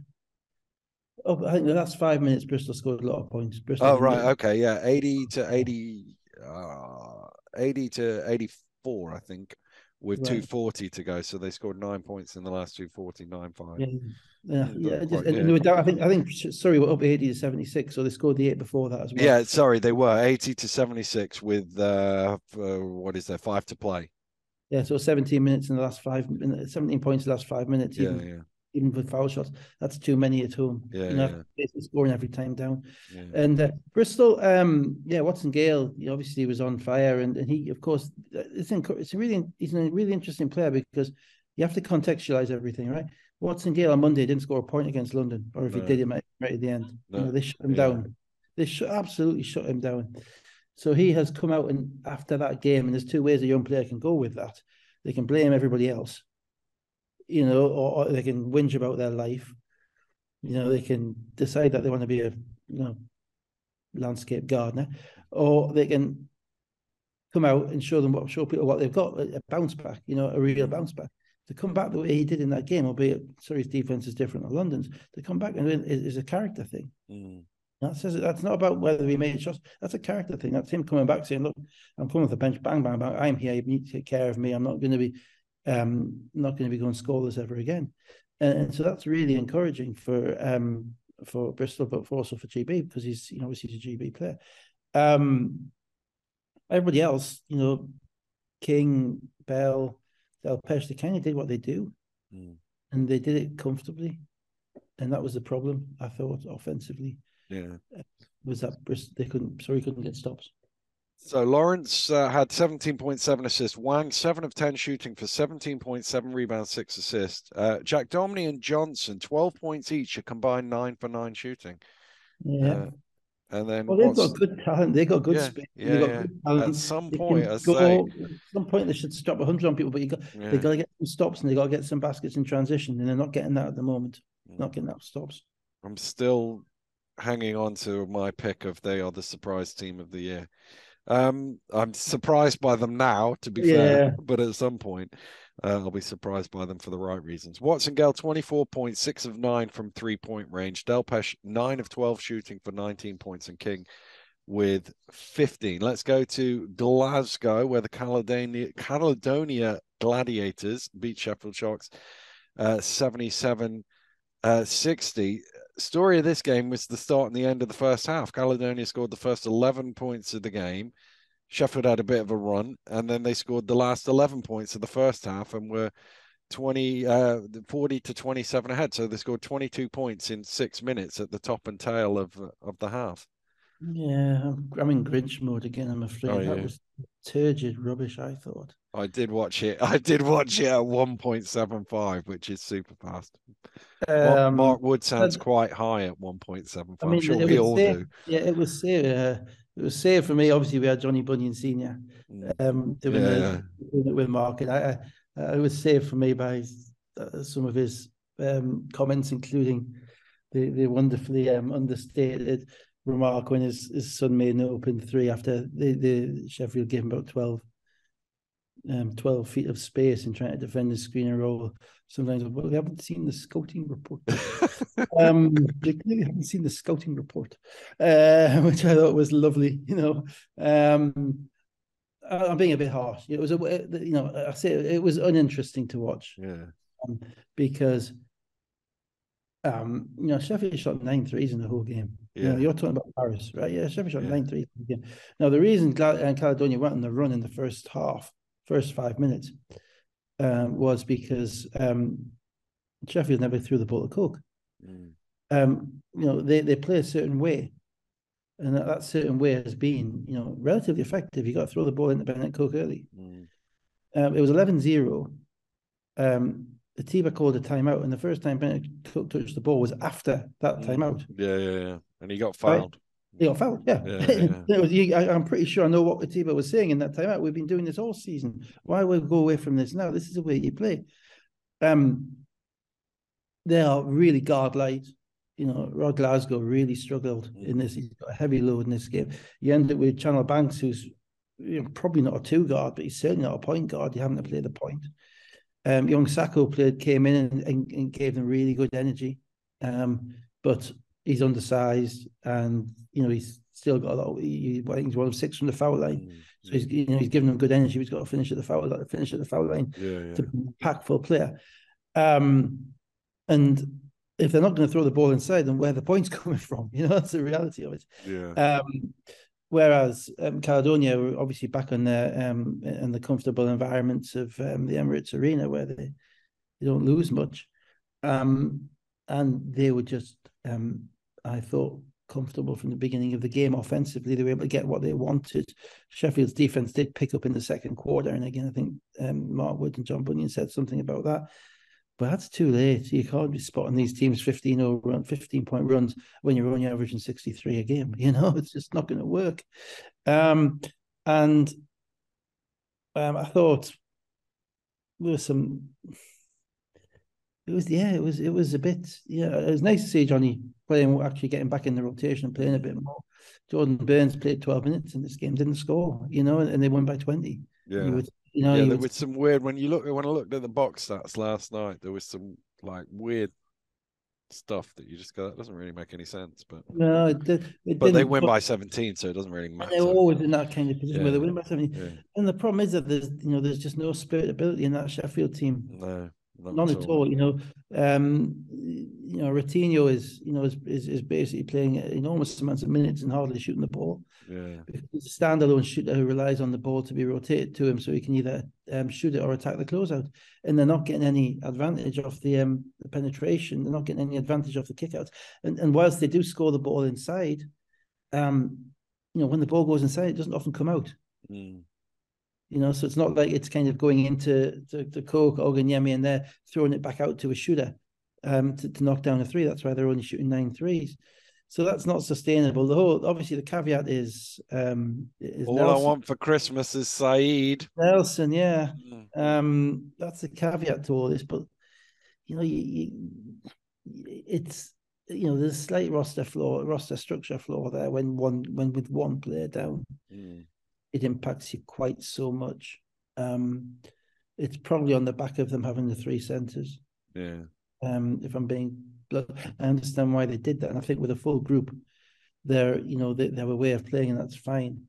Oh, I think the last five minutes. Bristol scored a lot of points. Bristol oh right, okay, yeah, eighty to eighty, uh, eighty to eighty-four, I think, with right. two forty to go. So they scored nine points in the last two forty, nine five. Yeah, yeah, yeah. Just, yeah. I think I think sorry, we're up eighty to seventy-six. So they scored the eight before that as well. Yeah, sorry, they were eighty to seventy-six with uh, what is there five to play. Yeah, so 17 minutes in the last five 17 points in the last five minutes. Yeah, even. yeah even with foul shots. That's too many at home. Yeah, you know, yeah. scoring every time down. Yeah. And uh, Bristol, um, yeah, Watson Gayle, he obviously was on fire, and, and he, of course, it's inc- it's a really he's a really interesting player because you have to contextualize everything, right? Watson Gayle on Monday didn't score a point against London, or if no. he did, it might right at the end. No. You know, they shut him yeah. down. They sh- absolutely shut him down. So he has come out and after that game, and there's two ways a young player can go with that. They can blame everybody else, you know, or, or, they can whinge about their life. You know, they can decide that they want to be a you know landscape gardener, or they can come out and show them what show people what they've got a bounce back, you know, a real bounce back. To come back the way he did in that game, albeit Surrey's defense is different than London's, to come back and is, is a character thing. Mm. That says that's not about whether we made shots. That's a character thing. That's him coming back saying, "Look, I'm coming with the bench, bang, bang, bang. I'm here. You need to take care of me. I'm not going to be um, not going to be going scoreless ever again. And, so that's really encouraging for um, for Bristol, but for also for GB because he's you know obviously he's a GB player. Um, everybody else, you know, King, Bell, Delpeche, they kind of did what they do, mm. and they did it comfortably, and that was the problem. I thought offensively, yeah, was that Bristol they couldn't sorry couldn't get stops. So Lawrence uh, had 17.7 assists. Wang, 7 of 10 shooting for 17.7 rebounds, 6 assists. Uh, Jackdominy and Johnson, 12 points each, a combined 9 for 9 shooting. Yeah. Uh, and then well, they've got good talent. They've got good yeah, speed. Yeah, yeah. Good talent. At some point, I say. At some point, they should stop 100 on people, but you got yeah. they got to get some stops and they've got to get some baskets in transition, and they're not getting that at the moment. Mm. Not getting that stops. I'm still hanging on to my pick of they are the surprise team of the year. Um, I'm surprised by them now, to be yeah. fair, but at some point, uh, I'll be surprised by them for the right reasons. Watson Gayle, 24 points, six of nine from three point range. Delpeche, nine of 12 shooting for 19 points, and King with 15. Let's go to Glasgow, where the Caledonia, Caledonia Gladiators beat Sheffield Sharks uh, 77 uh, 60. Story of this game was the start and the end of the first half. Caledonia scored the first 11 points of the game. Sheffield had a bit of a run, and then they scored the last 11 points of the first half and were 20, uh, 40 to 27 ahead. So they scored 22 points in six minutes at the top and tail of of the half. Yeah, I'm in Grinch mode again. I'm afraid Oh, that yeah. was turgid rubbish. I thought. I did watch it. I did watch it at 1.75, which is super fast. Mark, Um, Mark Wood sounds quite high at 1.75. I I'm mean, sure we all safe- do. Yeah, it was safe. Uh, it was safe for me. Obviously, we had Johnny Bunyan Senior Mm. um, doing, Yeah, the, doing it with Mark, and I, I, I it was saved for me by uh, some of his um, comments, including the the wonderfully um, understated remark when his, his son made an open three after the, the Sheffield gave him about 12, um, 12 feet of space in trying to defend the screen and roll. Sometimes, well, we haven't seen the scouting report. um, they clearly haven't seen the scouting report, uh, which I thought was lovely. You know, um, I'm being a bit harsh. It was a, you know, I say it was uninteresting to watch yeah. um, because, um, you know, Sheffield shot nine threes in the whole game. You know, Yeah. you're talking about Paris, right? Yeah, Sheffield shot Yeah. nine the. Now, the reason Cal- uh, Caledonia went on the run in the first half, first five minutes, um, was because um, Sheffield never threw the ball to Cook Mm. um, you know, they, they play a certain way. And that, that certain way has been, you know, relatively effective. You got to throw the ball into Bennett Cook early. Mm. Um, it was 11 0. Um, the Tiba called a timeout, and the first time Bennett Cook touched the ball was after that Mm. timeout. Yeah, yeah, yeah. And he got Right. fouled. He got fouled, yeah. Yeah, yeah. It was- you- I, am pretty sure I know what Atiba was saying in that timeout. We've been doing this all season. Why would we go away from this now? This is the way you play. Um, they are really guard light. You know, Rod Glasgow really struggled in this. He's got a heavy load in this game. You end up with Channel Banks, who's you know, probably not a two guard, but he's certainly not a point guard. You having to play the point. Um, Young Sacco played, came in and, and, and gave them really good energy. Um, but he's undersized and you know he's still got a lot. Of, he, I think he's one of six from the foul line, Mm. so he's you know he's giving them good energy. He's got to finish at the foul line, finish at the foul line Yeah, yeah. to be an impactful player. Um, and if they're not going to throw the ball inside, then where are the points coming from? You know that's the reality of it. Yeah. Um, whereas um, Caledonia were obviously back on their um, in the comfortable environments of um, the Emirates Arena where they, they don't lose much, um, and they were just um, I thought comfortable from the beginning of the game offensively. They were able to get what they wanted. Sheffield's defense did pick up in the second quarter, and again I think um, Mark Wood and John Bunyan said something about that. But that's too late. You can't be spotting these teams 15 0 run, 15 point runs when you're only averaging 63 a game. You know, it's just not going to work. Um, and um, I thought there was some. It was yeah, it was it was a bit yeah. It was nice to see Johnny playing, actually getting back in the rotation and playing a bit more. Jordan Burns played 12 minutes in this game, didn't score, you know, and they won by 20. Yeah. You would, you know, yeah, there would- was some weird when you look when I looked at the box stats last night, there was some like weird stuff that you just go, that doesn't really make any sense. But no, it, did, it but they win by 17, so it doesn't really matter. they're always in that kind of position where they win by 70. Yeah. And the problem is that there's you know there's just no spirit ability in that Sheffield team. No, None at all. You know, um, you know, Ratinho is you know is, is is basically playing enormous amounts of minutes and hardly shooting the ball. Yeah. He's a standalone shooter who relies on the ball to be rotated to him, so he can either um, shoot it or attack the closeout. And they're not getting any advantage off the um the penetration. They're not getting any advantage off the kickouts. And and whilst they do score the ball inside, um, you know, when the ball goes inside, it doesn't often come out. Mm. You know, so it's not like it's kind of going into to, to Coke, Oganyemi, and they're throwing it back out to a shooter um, to, to knock down a three. That's why they're only shooting nine threes. So that's not sustainable. The whole obviously the caveat is um is All Nelson. I want for Christmas is Saeed. Nelson, yeah. Mm. Um, that's the caveat to all this, but you know, you, you, it's you know, there's a slight roster flaw, roster structure flaw there when one when with one player down Mm. It impacts you quite so much. Um, it's probably on the back of them having the three centres. Yeah. Um, if I'm being. I understand why they did that, and I think with a full group, they're you know they, they have a way of playing, and that's fine.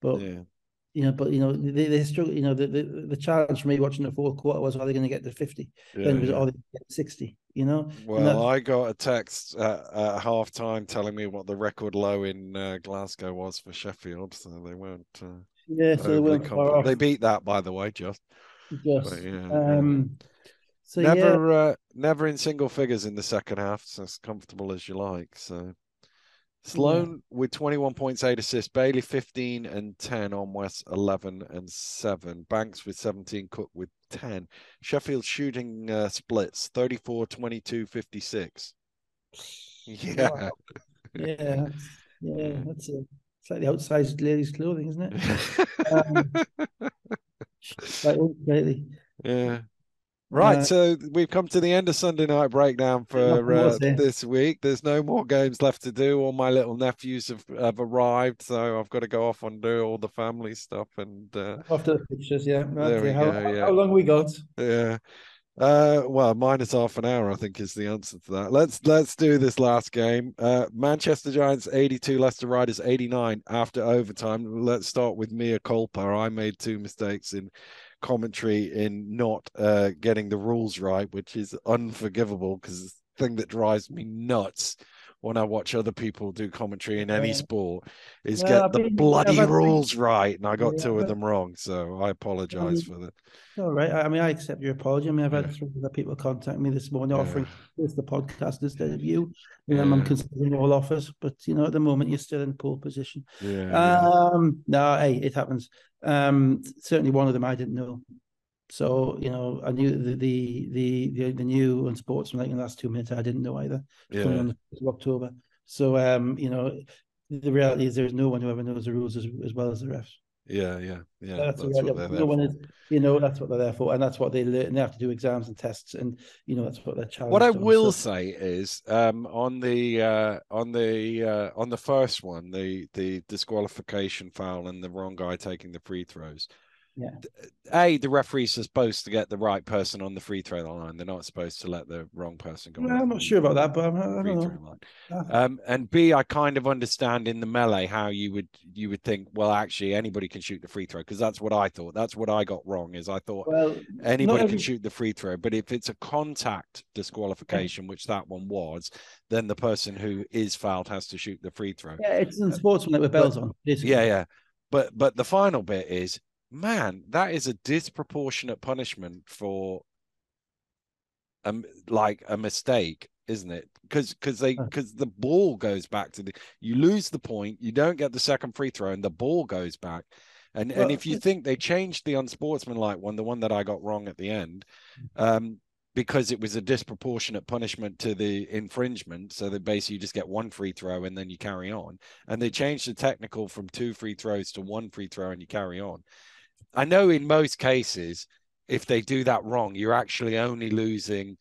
But Yeah. you know, but you know they, they struggle. You know, the, the the challenge for me watching the fourth quarter was are they going to get to fifty? Yeah. then it was yeah. are they get to sixty? You know. Well, I got a text at, at half time telling me what the record low in uh, Glasgow was for Sheffield, so they weren't. Uh, yeah, so they weren't. They beat that, by the way, just. Just. But, yeah, um, so never, yeah. uh, never in single figures in the second half. So as comfortable as you like. So Sloan yeah. with 21 points, eight assists. Bailey 15 and 10 on West 11 and 7. Banks with 17. Cook with 10. Sheffield shooting uh, splits 34, 22, 56. Yeah. Wow. Yeah. Yeah. That's a slightly outsized ladies' clothing, isn't it? um, slightly. Yeah. Right, uh, so we've come to the end of Sunday night breakdown for uh, this week. There's no more games left to do. All my little nephews have, have arrived, so I've got to go off and do all the family stuff. And uh, after the pictures, yeah. There we how, go, yeah. how long we got? Yeah. Uh, well, minus half an hour, I think, is the answer to that. Let's let's do this last game. Uh, Manchester Giants 82, Leicester Riders 89 after overtime. Let's start with Mia Culpa. I made two mistakes in commentary in not uh, getting the rules right, which is unforgivable because the thing that drives me nuts when I watch other people do commentary in any sport is get the bloody rules right, and I got yeah, two of them wrong. So I apologize for that. All right. I mean, I accept your apology. I mean, I've had yeah. three other people contact me this morning offering this the podcast instead of you. Yeah. I'm considering all offers, but you know, at the moment you're still in pole position. Yeah. Um. No, hey, it happens. Um. Certainly, one of them I didn't know. So you know, I knew the the the the, the new unsportsmanlike in the last two minutes. I didn't know either. Yeah. On the October. So um, you know, the reality is there's no one who ever knows the rules as, as well as the refs. Yeah, yeah, yeah. That's, that's what they're no one is, you know, that's what they're there for, and that's what they learn. They have to do exams and tests, and you know, that's what they're challenged. What I will so. say is, um, on the uh, on the uh, on the first one, the the disqualification foul and the wrong guy taking the free throws. Yeah. A, the referees are supposed to get the right person on the free throw line. They're not supposed to let the wrong person go. I'm not sure about that, but I'm, I do not know. Ah. Um, and B, I kind of understand in the melee how you would you would think, well, actually anybody can shoot the free throw because that's what I thought. That's what I got wrong. Is I thought well, anybody every... can shoot the free throw, but if it's a contact disqualification, yeah. which that one was, then the person who is fouled has to shoot the free throw. Yeah, it's in sportsman that with bells on. Yeah, yeah. But but the final bit is man, that is a disproportionate punishment for um like a mistake, isn't it? Because because they because the ball goes back to the you lose the point, you don't get the second free throw, and the ball goes back. And well, and if you think they changed the unsportsmanlike one, the one that I got wrong at the end, um, because it was a disproportionate punishment to the infringement. So they basically just get one free throw and then you carry on. And they changed the technical from two free throws to one free throw and you carry on. I know in most cases, if they do that wrong, you're actually only losing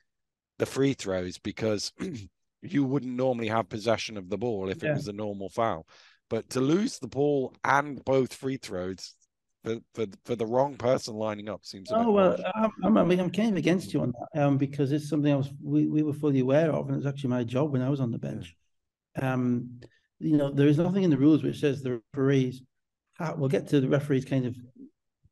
the free throws because you wouldn't normally have possession of the ball if yeah. it was a normal foul. But to lose the ball and both free throws for for, for the wrong person lining up seems. oh well, I'm, I mean, I'm kind of against you on that um, because it's something I was we, we were fully aware of, and it's actually my job when I was on the bench. Um, you know, there is nothing in the rules which says the referees. We'll get to the referees kind of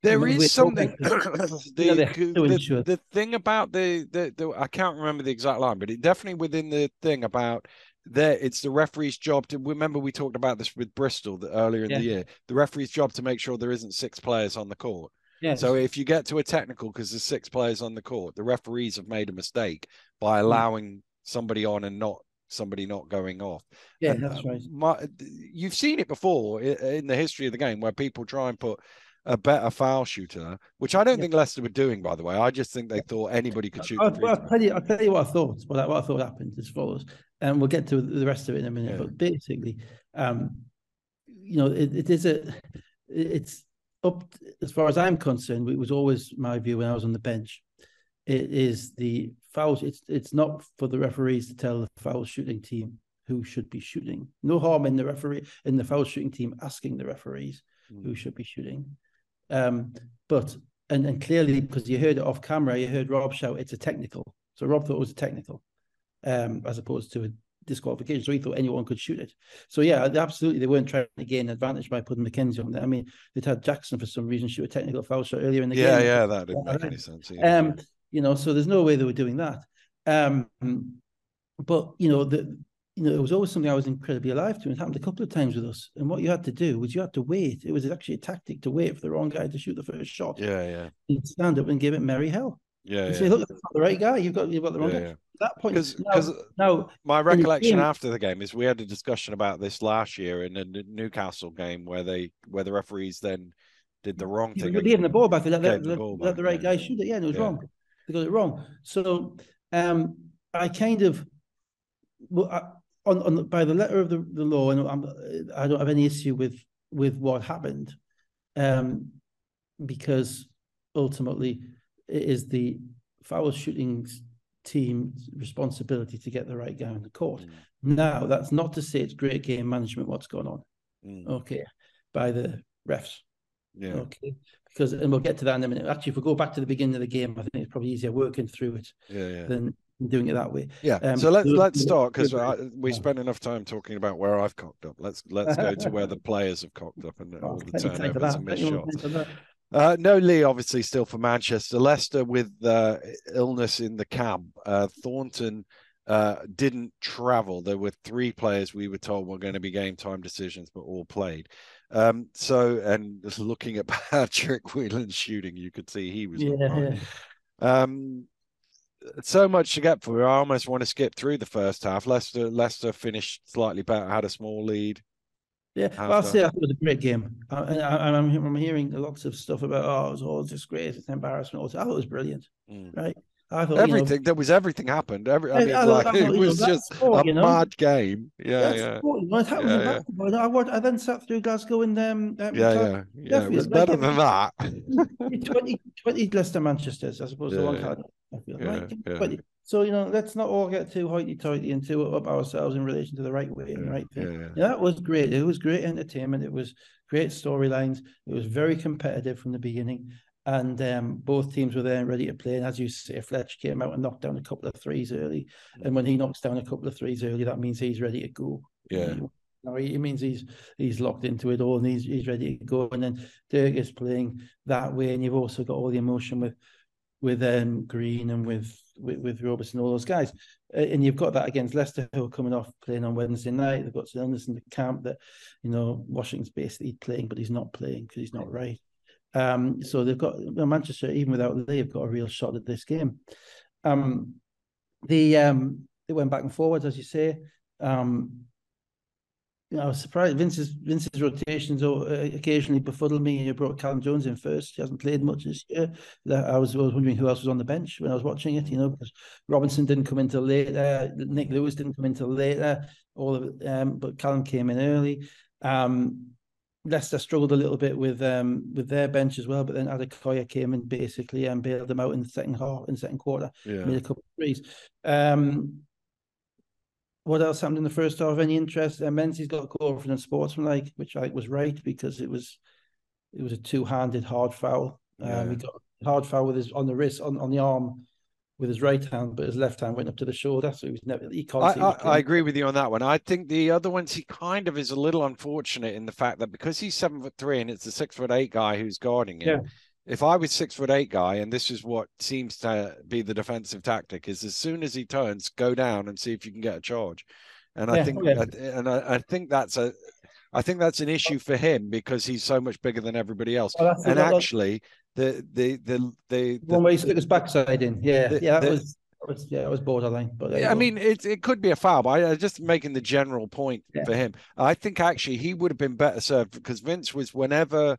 there is something. the, the, the, thing about the, the, the I can't remember the exact line, but it definitely within the thing about there it's the referee's job to remember we talked about this with Bristol earlier in yeah. the year. The referee's job to make sure there isn't six players on the court. Yes. So if you get to a technical because there's six players on the court, the referees have made a mistake by allowing mm. somebody on and not somebody not going off. Yeah, and, that's right. My, you've seen it before in the history of the game where people try and put a better foul shooter, which I don't yeah. think Leicester were doing, by the way. I just think they thought anybody could shoot. I'll, I'll tell you, I'll tell you what I thought. What I, what I thought happened as follows, and we'll get to the rest of it in a minute. Yeah. But basically, um, you know, it, it is a, it's up as far as I'm concerned. It was always my view when I was on the bench. It is the fouls. It's it's not for the referees to tell the foul shooting team who should be shooting. No harm in the referee in the foul shooting team asking the referees mm. who should be shooting. Um, but and, and clearly because you heard it off camera, you heard Rob shout, "It's a technical." So Rob thought it was a technical, um, as opposed to a disqualification. So he thought anyone could shoot it. So yeah, absolutely, they weren't trying to gain advantage by putting McKenzie on there. I mean, they'd had Jackson for some reason shoot a technical foul shot earlier in the yeah, game. Yeah, yeah, that didn't make any sense. Either. Um, you know, so there's no way they were doing that. Um, but you know the you know, it was always something I was incredibly alive to. And It happened a couple of times with us. And what you had to do was you had to wait. It was actually a tactic to wait for the wrong guy to shoot the first shot. Yeah, yeah. And stand up and give it merry hell. Yeah, And yeah. say, look, that's not the right guy. You've got you've got the wrong Yeah, guy. yeah. At that point, Because now, my recollection game- after the game is we had a discussion about this last year in the Newcastle game where they where the referees then did the wrong thing. were giving the ball back. They let, Gave let, the let, ball let back, the right guy shoot it. Yeah, and it was wrong. They got it wrong. So um, I kind of well, on on the, by the letter of the, the law, and I'm, I don't have any issue with with what happened, um, because ultimately it is the foul shooting team's responsibility to get the right guy in the court. Mm, Now, that's not to say it's great game management what's going on. mm, Okay, by the refs. yeah. Okay, because and we'll get to that in a minute. Actually, if we go back to the beginning of the game, I think it's probably easier working through it Yeah, yeah. than doing it that way. Yeah. Um, so let's let's start because we spent enough time talking about where I've cocked up. Let's let's go to where the players have cocked up and all the time turnovers and missed shots. time for that. Uh, no Lee, obviously, still for Manchester. Leicester with uh, illness in the camp. Uh, Thornton uh, didn't travel. There were three players we were told were going to be game time decisions, but all played. Um, so, and just looking at Patrick Whelan's shooting, you could see he was Yeah, yeah. Um, so much to get through. I almost want to skip through the first half. Leicester, Leicester finished slightly better, had a small lead. Yeah, well, I'll say I thought it was a great game. I, I, I'm hearing lots of stuff about, oh, it was all disgrace, it's embarrassment. I thought it was brilliant, Mm. right? I thought, you know, Everything there was everything happened. Every I mean, I- like I it you know, was just sport, a you know. mad game. Yeah, that's yeah, what, what happened Yeah, yeah. I, I then sat through Glasgow and um, yeah, yeah, yeah. It was better like, than that. 20, 20 Leicester Manchester's, I suppose, the one yeah. Card. Sheffield, Yeah, right? yeah. 20. So, you know, let's not all get too hoity-toity and too up ourselves in relation to the right way and the Yeah, right thing. yeah, yeah. Yeah, that was great. It was great entertainment. It was great storylines. It was very competitive from the beginning. And um, both teams were there and ready to play. And as you say, Fletch came out and knocked down a couple of threes early. And when he knocks down a couple of threes early, that means he's ready to go. Yeah. No, it means he's he's locked into it all and he's he's ready to go. And then Dirk is playing that way, and you've also got all the emotion with with um Green and with with, with Robertson, all those guys. Uh, and you've got that against Leicester, who are coming off playing on Wednesday night. They've got some illness in the camp that you know Washington's basically playing, but he's not playing because he's not right. Um, so they've got Manchester, even without Lee, have got a real shot at this game. Um, the um, they went back and forwards, as you say. Um, you know, I was surprised. Vince's Vince's rotations uh, occasionally befuddled me. He brought Callum Jones in first. He hasn't played much this year. I was, I was wondering who else was on the bench when I was watching it. You know, because Robinson didn't come in till later. Nick Lewis didn't come in till later. All of it, um, but Callum came in early. Um, Leicester struggled a little bit with um with their bench as well, but then Adekoya came in basically and bailed them out in the second half, in the second quarter Yeah. made a couple of threes. Um, what else happened in the first half? Any interest? Menzies got called for the sportsmanlike, which I was right because it was it was a two-handed hard foul. Yeah. Um, he got a hard foul with his on the wrist on, on the arm with his right hand, but his left hand went up to the shoulder, so he was never. He can't I, see. I, I agree with you on that one. I think the other ones he kind of is a little unfortunate in the fact that because he's seven foot three and it's a six foot eight guy who's guarding him. Yeah. If I was six foot eight guy, and this is what seems to be the defensive tactic, is as soon as he turns, go down and see if you can get a charge. And I think, oh, yeah. And I, I think that's a, I think that's an issue for him because he's so much bigger than everybody else. Well, that's the- and that- that- actually, the the the the, the, one where he stuck his backside in. Yeah, the- yeah, that the- was, was yeah, that was borderline. But Yeah, I mean, it it could be a foul, but I, I just making the general point Yeah. for him. I think actually he would have been better served because Vince was whenever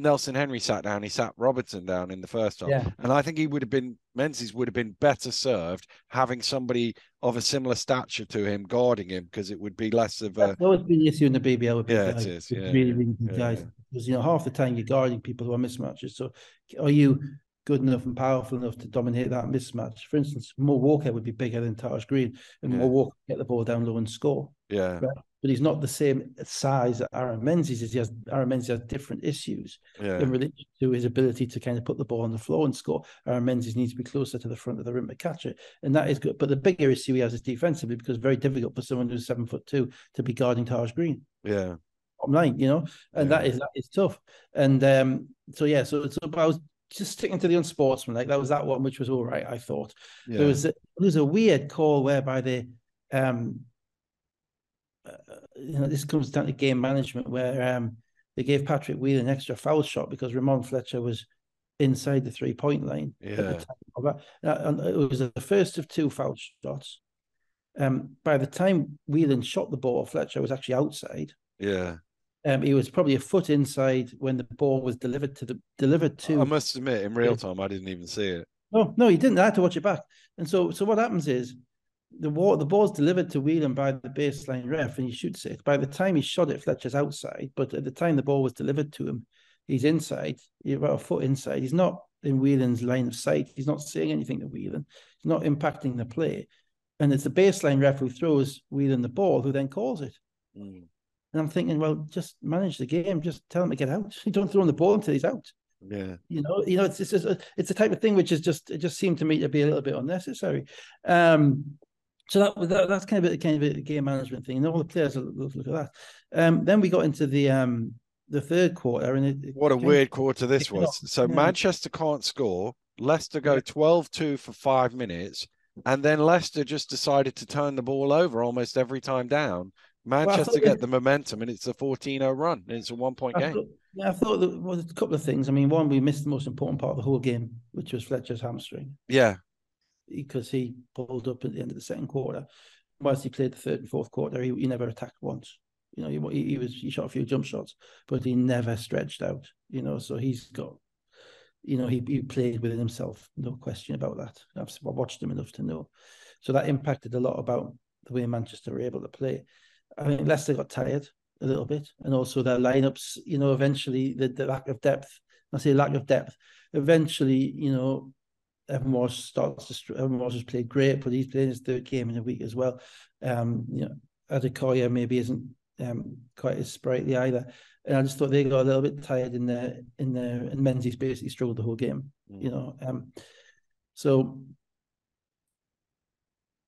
Nelson Henry sat down, he sat Robertson down in the first half, yeah, and I think he would have been Menzies would have been better served having somebody of a similar stature to him guarding him because it would be less of a That's always been the issue in the BBL with Yeah, it guys, is. Yeah, really, really good yeah, guys. Because you know, half the time you're guarding people who are mismatches. So, are you good enough and powerful enough to dominate that mismatch? For instance, Mo Walker would be bigger than Taj Green, and Yeah. Mo Walker get the ball down low and score. yeah Right. But he's not the same size that Aaron Menzies is. He has Aaron Menzies has different issues yeah in relation to his ability to kind of put the ball on the floor and score. Aaron Menzies needs to be closer to the front of the rim to catch it, and that is good. But the bigger issue he has is defensively because it's very difficult for someone who's seven foot two to be guarding Taj Green yeah bottom line, you know, and that Yeah. is that is tough. And um, so yeah, so so but I was just sticking to the unsportsmanlike, that was that one, which was all right. I thought Yeah. there was a, there was a weird call whereby they, um, you know, this comes down to game management where um they gave Patrick Whelan an extra foul shot because Ramon Fletcher was inside the three point line. Yeah. And it was the first of two foul shots. Um, by the time Whelan shot the ball, Fletcher was actually outside. Yeah. Um, he was probably a foot inside when the ball was delivered to the delivered to. I must admit, in real time, I didn't even see it. No, no, he didn't. I had to watch it back. And so, so what happens is the ball, the ball's delivered to Whelan by the baseline ref, and he shoots it. By the time he shot it, Fletcher's outside. But at the time the ball was delivered to him, he's inside. He's about a foot inside. He's not in Whelan's line of sight. He's not saying anything to Whelan. He's not impacting the play. And it's the baseline ref who throws Whelan the ball, who then calls it. Mm. And I'm thinking, well, just manage the game. Just tell him to get out. You don't throw him the ball until he's out. Yeah. You know, you know, it's it's a, it's the type of thing which is just it just seemed to me to be a little bit unnecessary. Um, so that, that that's kind of a kind of a game management thing, and all the players look, look at that. Um, then we got into the um the third quarter, and it, What a weird quarter this was. off. So Yeah. Manchester can't score. Leicester go Yeah. 12 2 for five minutes. And then Leicester just decided to turn the ball over almost every time down. Manchester thought get the momentum, and it's a 14 0 run. And it's a one point game. thought, yeah, I thought there was a couple of things. I mean, one, we missed the most important part of the whole game, which was Fletcher's hamstring. Yeah. Because he pulled up at the end of the second quarter. Whilst he played the third and fourth quarter, he, he never attacked once. You know, he, he was he shot a few jump shots, but he never stretched out. You know, so he's got, you know, he, he played within himself, no question about that. I've, watched him enough to know. So that impacted a lot about the way Manchester were able to play. I think Leicester got tired a little bit, and also their lineups. You know, eventually the, the lack of depth. I say lack of depth. Eventually, you know, Evan Walsh starts to Evan Walsh has played great, but he's playing his third game in a week as well. Um, you know, Adekoya maybe isn't um quite as sprightly either. And I just thought they got a little bit tired in the in the and Menzies basically struggled the whole game, you know. Um so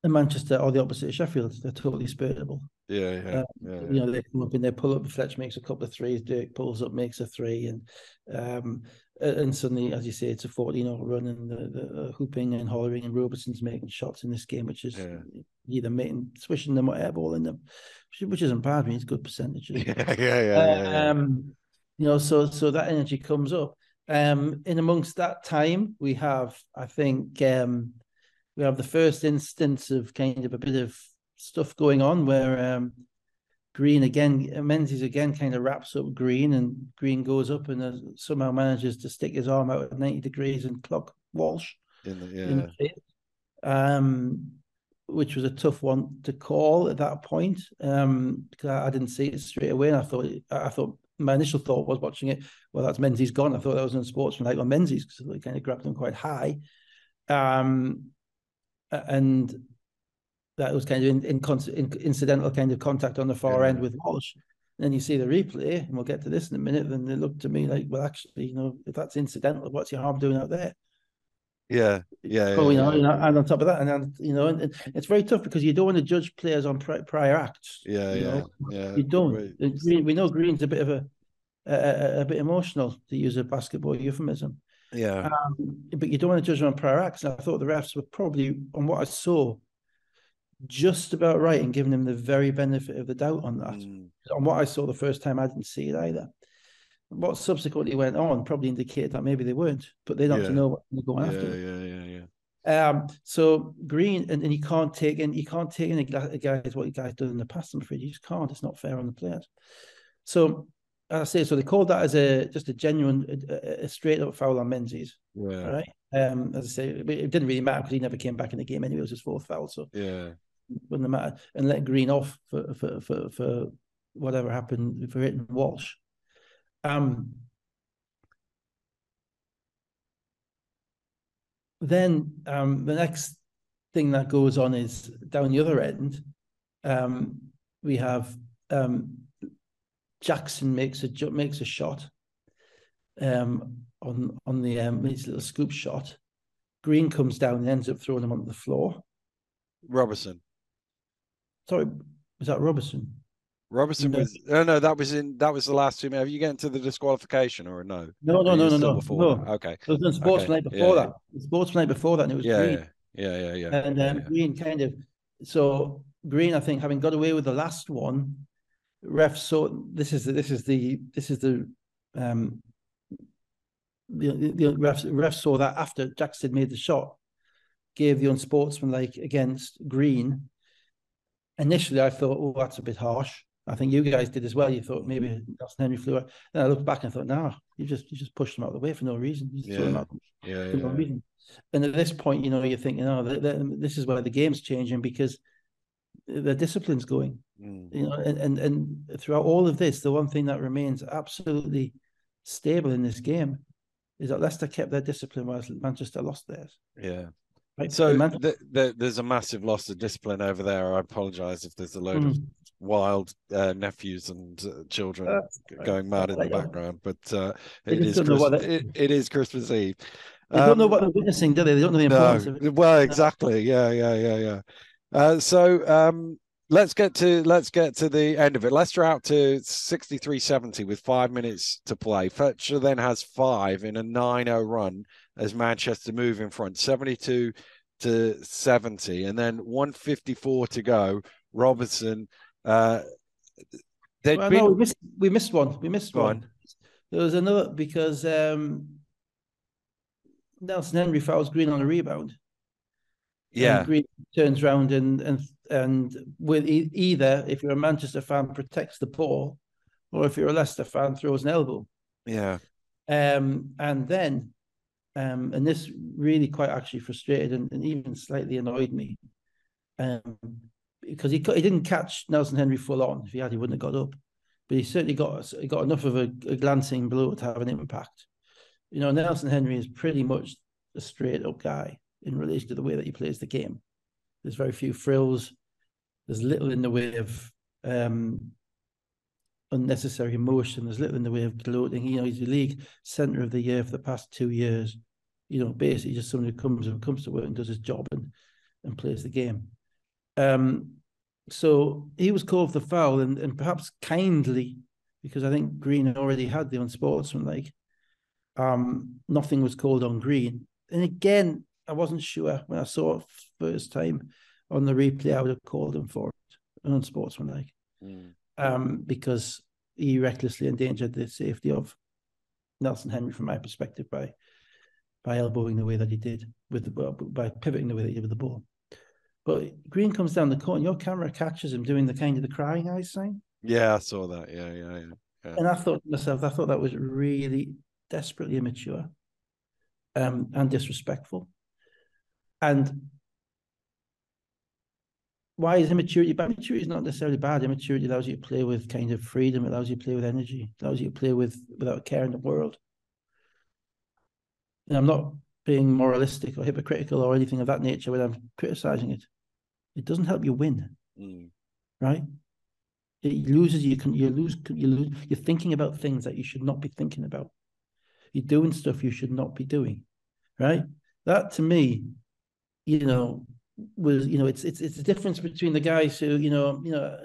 in Manchester or the opposite of Sheffield, they're totally spiritable. Yeah. Yeah. Uh, yeah, You know, they come up in their pull up, Fletch makes a couple of threes, Dirk pulls up, makes a three, and um, and suddenly, as you say, it's a 14 0 run, and the, the uh, hooping and hollering, and Robertson's making shots in this game, which is Yeah. either making swishing them or airballing them, which, which isn't bad. I mean, it's good percentage. yeah. Yeah. Yeah. Yeah. yeah. Um, you know, so so that energy comes up. Um, in amongst that time, we have, I think, um, we have the first instance of kind of a bit of stuff going on where um, Green again, Menzies again kind of wraps up Green, and Green goes up and uh, somehow manages to stick his arm out at ninety degrees and clock Walsh In the, in yeah. the um, which was a tough one to call at that point um, because I, I didn't see it straight away. And I thought, I thought my initial thought was watching it. Well, that's Menzies gone. I thought that was unsportsmanlike on Menzies because they kind of grabbed him quite high, um, and that was kind of in, in, in incidental kind of contact on the far Yeah. end with Walsh. then you see the replay, and we'll get to this in a minute. Then they look to me like, well, actually, you know, if that's incidental, what's your harm doing out there? Yeah. Yeah. Oh, you know, yeah. and, and on top of that, and, then you know, and, and it's very tough because you don't want to judge players on pri- prior acts. Yeah. Yeah. know. Yeah. You don't. Green, we know Green's a bit of a a, a, a bit emotional to use a basketball euphemism, Yeah. um, but you don't want to judge them on prior acts. And I thought the refs were probably, on what I saw, just about right and giving him the very benefit of the doubt on that. Mm. On what I saw the first time, I didn't see it either. What subsequently went on probably indicated that maybe they weren't, but they don't Yeah. know what they're going Yeah. after. Yeah. Yeah. Yeah. Um, so Green and, and you can't take in you can't take in a, a guys what you guys done in the past. I'm afraid you just can't. It's not fair on the players. So as I say, so they called that as a just a genuine, a, a- straight up foul on Menzies. Yeah. Right. Um, as I say, it it didn't really matter because he never came back in the game anyway. It was his fourth foul, so Yeah. Wouldn't matter. And let Green off for for for, for whatever happened for hitting Walsh. Um. Then um, the next thing that goes on is down the other end. Um, we have um, Jackson makes a makes a shot um, on on the um, his little scoop shot. Green comes down and ends up throwing him onto the floor. Robertson. Sorry, was that Robertson? Robertson No. was no, no, that was in that was the last two. Have you get to the disqualification or no? No, no, no, no, no, before no. Okay. There was a sports Okay, night before yeah. that. Sports night before that, and it was Yeah, green. yeah, yeah, yeah, yeah. and um, yeah. Green kind of so Green, I think, having got away with the last one, ref saw this is the, this is the this is the um the, the, the ref ref saw that after Jackson made the shot, gave the unsportsmanlike against Green. Initially, I thought, oh, that's a bit harsh. I think you guys did as well. You thought maybe Nelson Henry flew out. Then I looked back and thought, no, you just you just pushed him out of the way for no reason. You just threw him Yeah. out yeah, for no reason. And at this point, you know, you're thinking, oh, th- th- this is where the game's changing because the discipline's going. Mm. You know, and, and and throughout all of this, the one thing that remains absolutely stable in this game is that Leicester kept their discipline whilst Manchester lost theirs. Yeah. Right? So And Man- th- th- there's a massive loss of discipline over there. I apologize if there's a load of Mm. wild uh, nephews and uh, children right. going mad in the uh, background, but uh, it is don't know what Christ- it, it is Christmas Eve. They don't know Um, what they're witnessing, do they? They don't know the importance of no, it. well, exactly. Yeah, yeah, yeah, yeah. Uh, so um, let's get to let's get to the end of it. Leicester out to 63-70 with five minutes to play. Fletcher then has five in a 9-0 run as Manchester move in front, 72 to 70, and then 154 to go. Robertson. Uh, they'd Well, been no, we missed, we missed one. We missed Go one. There was another because um, Nelson Henry fouls Green on a rebound. Yeah, Green turns round and and and with e- either if you're a Manchester fan protects the ball, or if you're a Leicester fan throws an elbow. yeah, Um, and then, um, and this really quite actually frustrated and, and even slightly annoyed me, um, because he he didn't catch Nelson Henry full on. If he had, he wouldn't have got up, but he certainly got he got enough of a, a glancing blow to have an impact. You know, Nelson Henry is pretty much a straight up guy in relation to the way that he plays the game. There's very few frills. There's little in the way of um, unnecessary emotion. There's little in the way of gloating. You know, he's the league centre of the year for the past two years. You know, basically just someone who comes and comes to work and does his job and and plays the game. Um, so he was called for the foul, and, and perhaps kindly, because I think Green already had the unsportsmanlike. Um, nothing was called on Green, and again, I wasn't sure when I saw it first time on the replay. I would have called him for it, an unsportsmanlike Mm. um, because he recklessly endangered the safety of Nelson Henry, from my perspective, by by elbowing the way that he did with the ball, by pivoting the way that he did with the ball. But Green comes down the court, and your camera catches him doing the kind of the crying eyes sign, yeah. I saw that. Yeah, yeah, yeah. and I thought to myself, I thought that was really desperately immature, um, and disrespectful, and. Why is immaturity bad? Immaturity is not necessarily bad. Immaturity allows you to play with kind of freedom. It allows you to play with energy. It allows you to play with without care in the world. And I'm not being moralistic or hypocritical or anything of that nature when I'm criticizing it. It doesn't help you win, Mm. right? It loses you. Can you lose? You lose. You're thinking about things that you should not be thinking about. You're doing stuff you should not be doing, right? That to me, you know, was you know, it's it's it's the difference between the guys who you know, you know,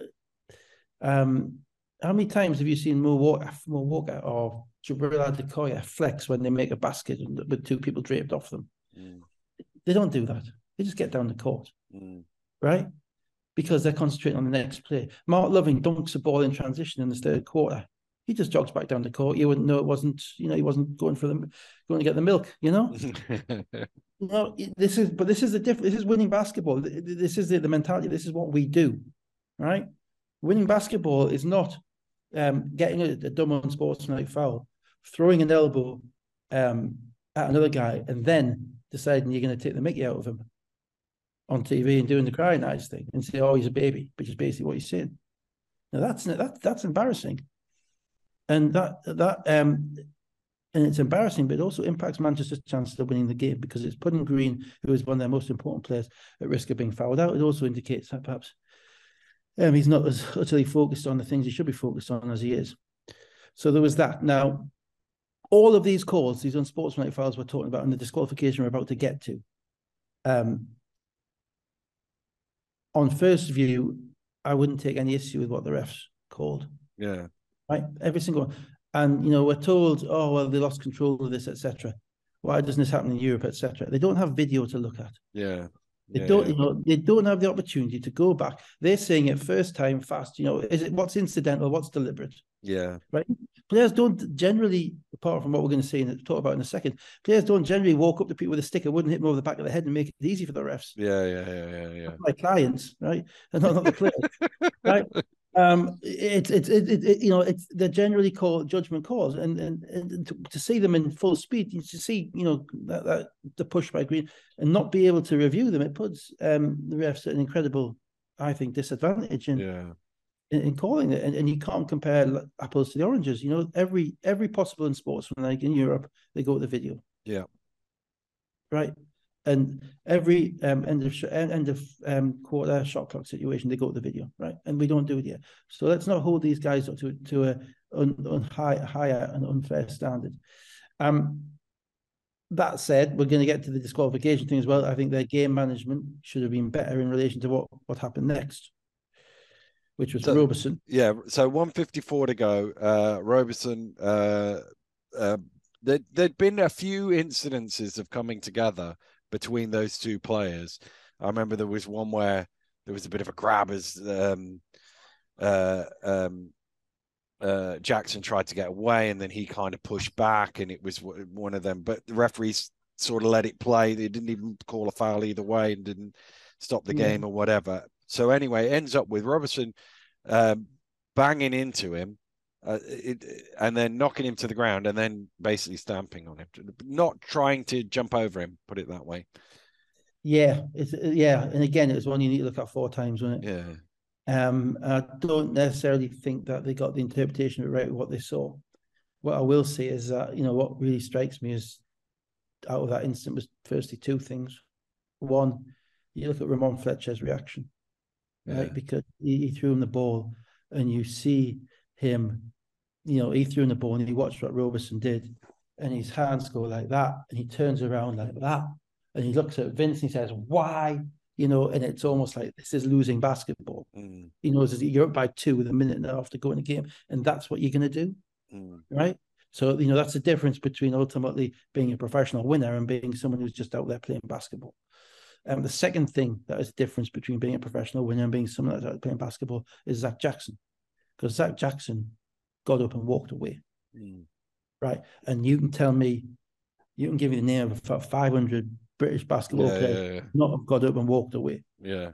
um, how many times have you seen Mo Walker, Mo Walker or Jabril Adekoya flex when they make a basket and with two people draped off them? Mm. They don't do that. They just get down the court, Mm. right? Because they're concentrating on the next play. Mark Loving dunks a ball in transition in the third quarter. He just jogs back down the court. You wouldn't know it wasn't, you know, he wasn't going for them, going to get the milk, you know? No, this is, but this is the difference. This is winning basketball. Th- th- This is the, the mentality. This is what we do, right? Winning basketball is not um, getting a, a dumb unsportsmanlike foul, throwing an elbow um, at another guy, and then deciding you're going to take the mickey out of him on TV and doing the crying eyes thing and say, "Oh, he's a baby," which is basically what he's saying. Now that's that, that's embarrassing, and that that um, and it's embarrassing, but it also impacts Manchester's chances of winning the game because it's putting Green, who is one of their most important players, at risk of being fouled out. It also indicates that perhaps um, he's not as utterly focused on the things he should be focused on as he is. So there was that. Now, all of these calls, these unsportsmanlike fouls we're talking about, and the disqualification we're about to get to, um, on first view, I wouldn't take any issue with what the refs called. Yeah. Right, every single one. And you know, we're told, oh well, they lost control of this, etc. Why doesn't this happen in Europe, etc.? They don't have video to look at. Yeah. They yeah, don't, yeah. you know, they don't have the opportunity to go back. They're saying it first time fast. You know, is it what's incidental, what's deliberate? Yeah. Right. Players don't generally, apart from what we're going to say and talk about in a second, players don't generally walk up to people with a stick sticker, wouldn't hit them over the back of the head and make it easy for the refs. Yeah. Yeah. Yeah. Yeah. Yeah. My clients, right, and not, not the players, right? Um, it's it's it, it, it, you know it's they're generally called judgment calls, and and, and to, to see them in full speed, to see you know that, that the push by Green and not be able to review them, it puts um the refs at an incredible, I think, disadvantage in Yeah. in, in calling it, and, and you can't compare apples to the oranges. You know, every every possible in sports, like in Europe, they go to the video, Yeah. right? And every um, end of end of um, quarter shot clock situation, they go to the video, right? And we don't do it yet. So let's not hold these guys up to to a un, un high, higher and unfair standard. Um, that said, we're going to get to the disqualification thing as well. I think their game management should have been better in relation to what what happened next, which was So- Roberson. Yeah. So 154 to go. Uh, Roberson, uh, uh, there, there'd been a few incidences of coming together between those two players. I remember there was one where there was a bit of a grab as um, uh, um, uh, Jackson tried to get away and then he kind of pushed back and it was one of them. But the referees sort of let it play. They didn't even call a foul either way and didn't stop the Yeah. game or whatever. So anyway, it ends up with Robertson um, banging into him. Uh, it, and then knocking him to the ground and then basically stamping on him, not trying to jump over him, put it that way. Yeah, it's yeah, and again, it was one you need to look at four times, wasn't it? Yeah. Um, I don't necessarily think that they got the interpretation of it right with what they saw. What I will say is that you know what really strikes me is out of that incident was firstly two things. One, you look at Ramon Fletcher's reaction, right? Because he, he threw him the ball, and you see him, you know, he threw in the ball, and he watched what Roberson did, and his hands go like that, and he turns around like that, and he looks at Vince and he says, "Why?" You know, and it's almost like this is losing basketball. Mm, He knows that you're up by two with a minute and a half to go in the game, and that's what you're going to do, mm, right? So you know that's the difference between ultimately being a professional winner and being someone who's just out there playing basketball. And the second thing that is the difference between being a professional winner and being someone that's out there playing basketball is Zach Jackson, because Zach Jackson got up and walked away, mm. right? And you can tell me, you can give me the name of about 500 British basketball Yeah, players yeah, not have got up and walked away. yeah,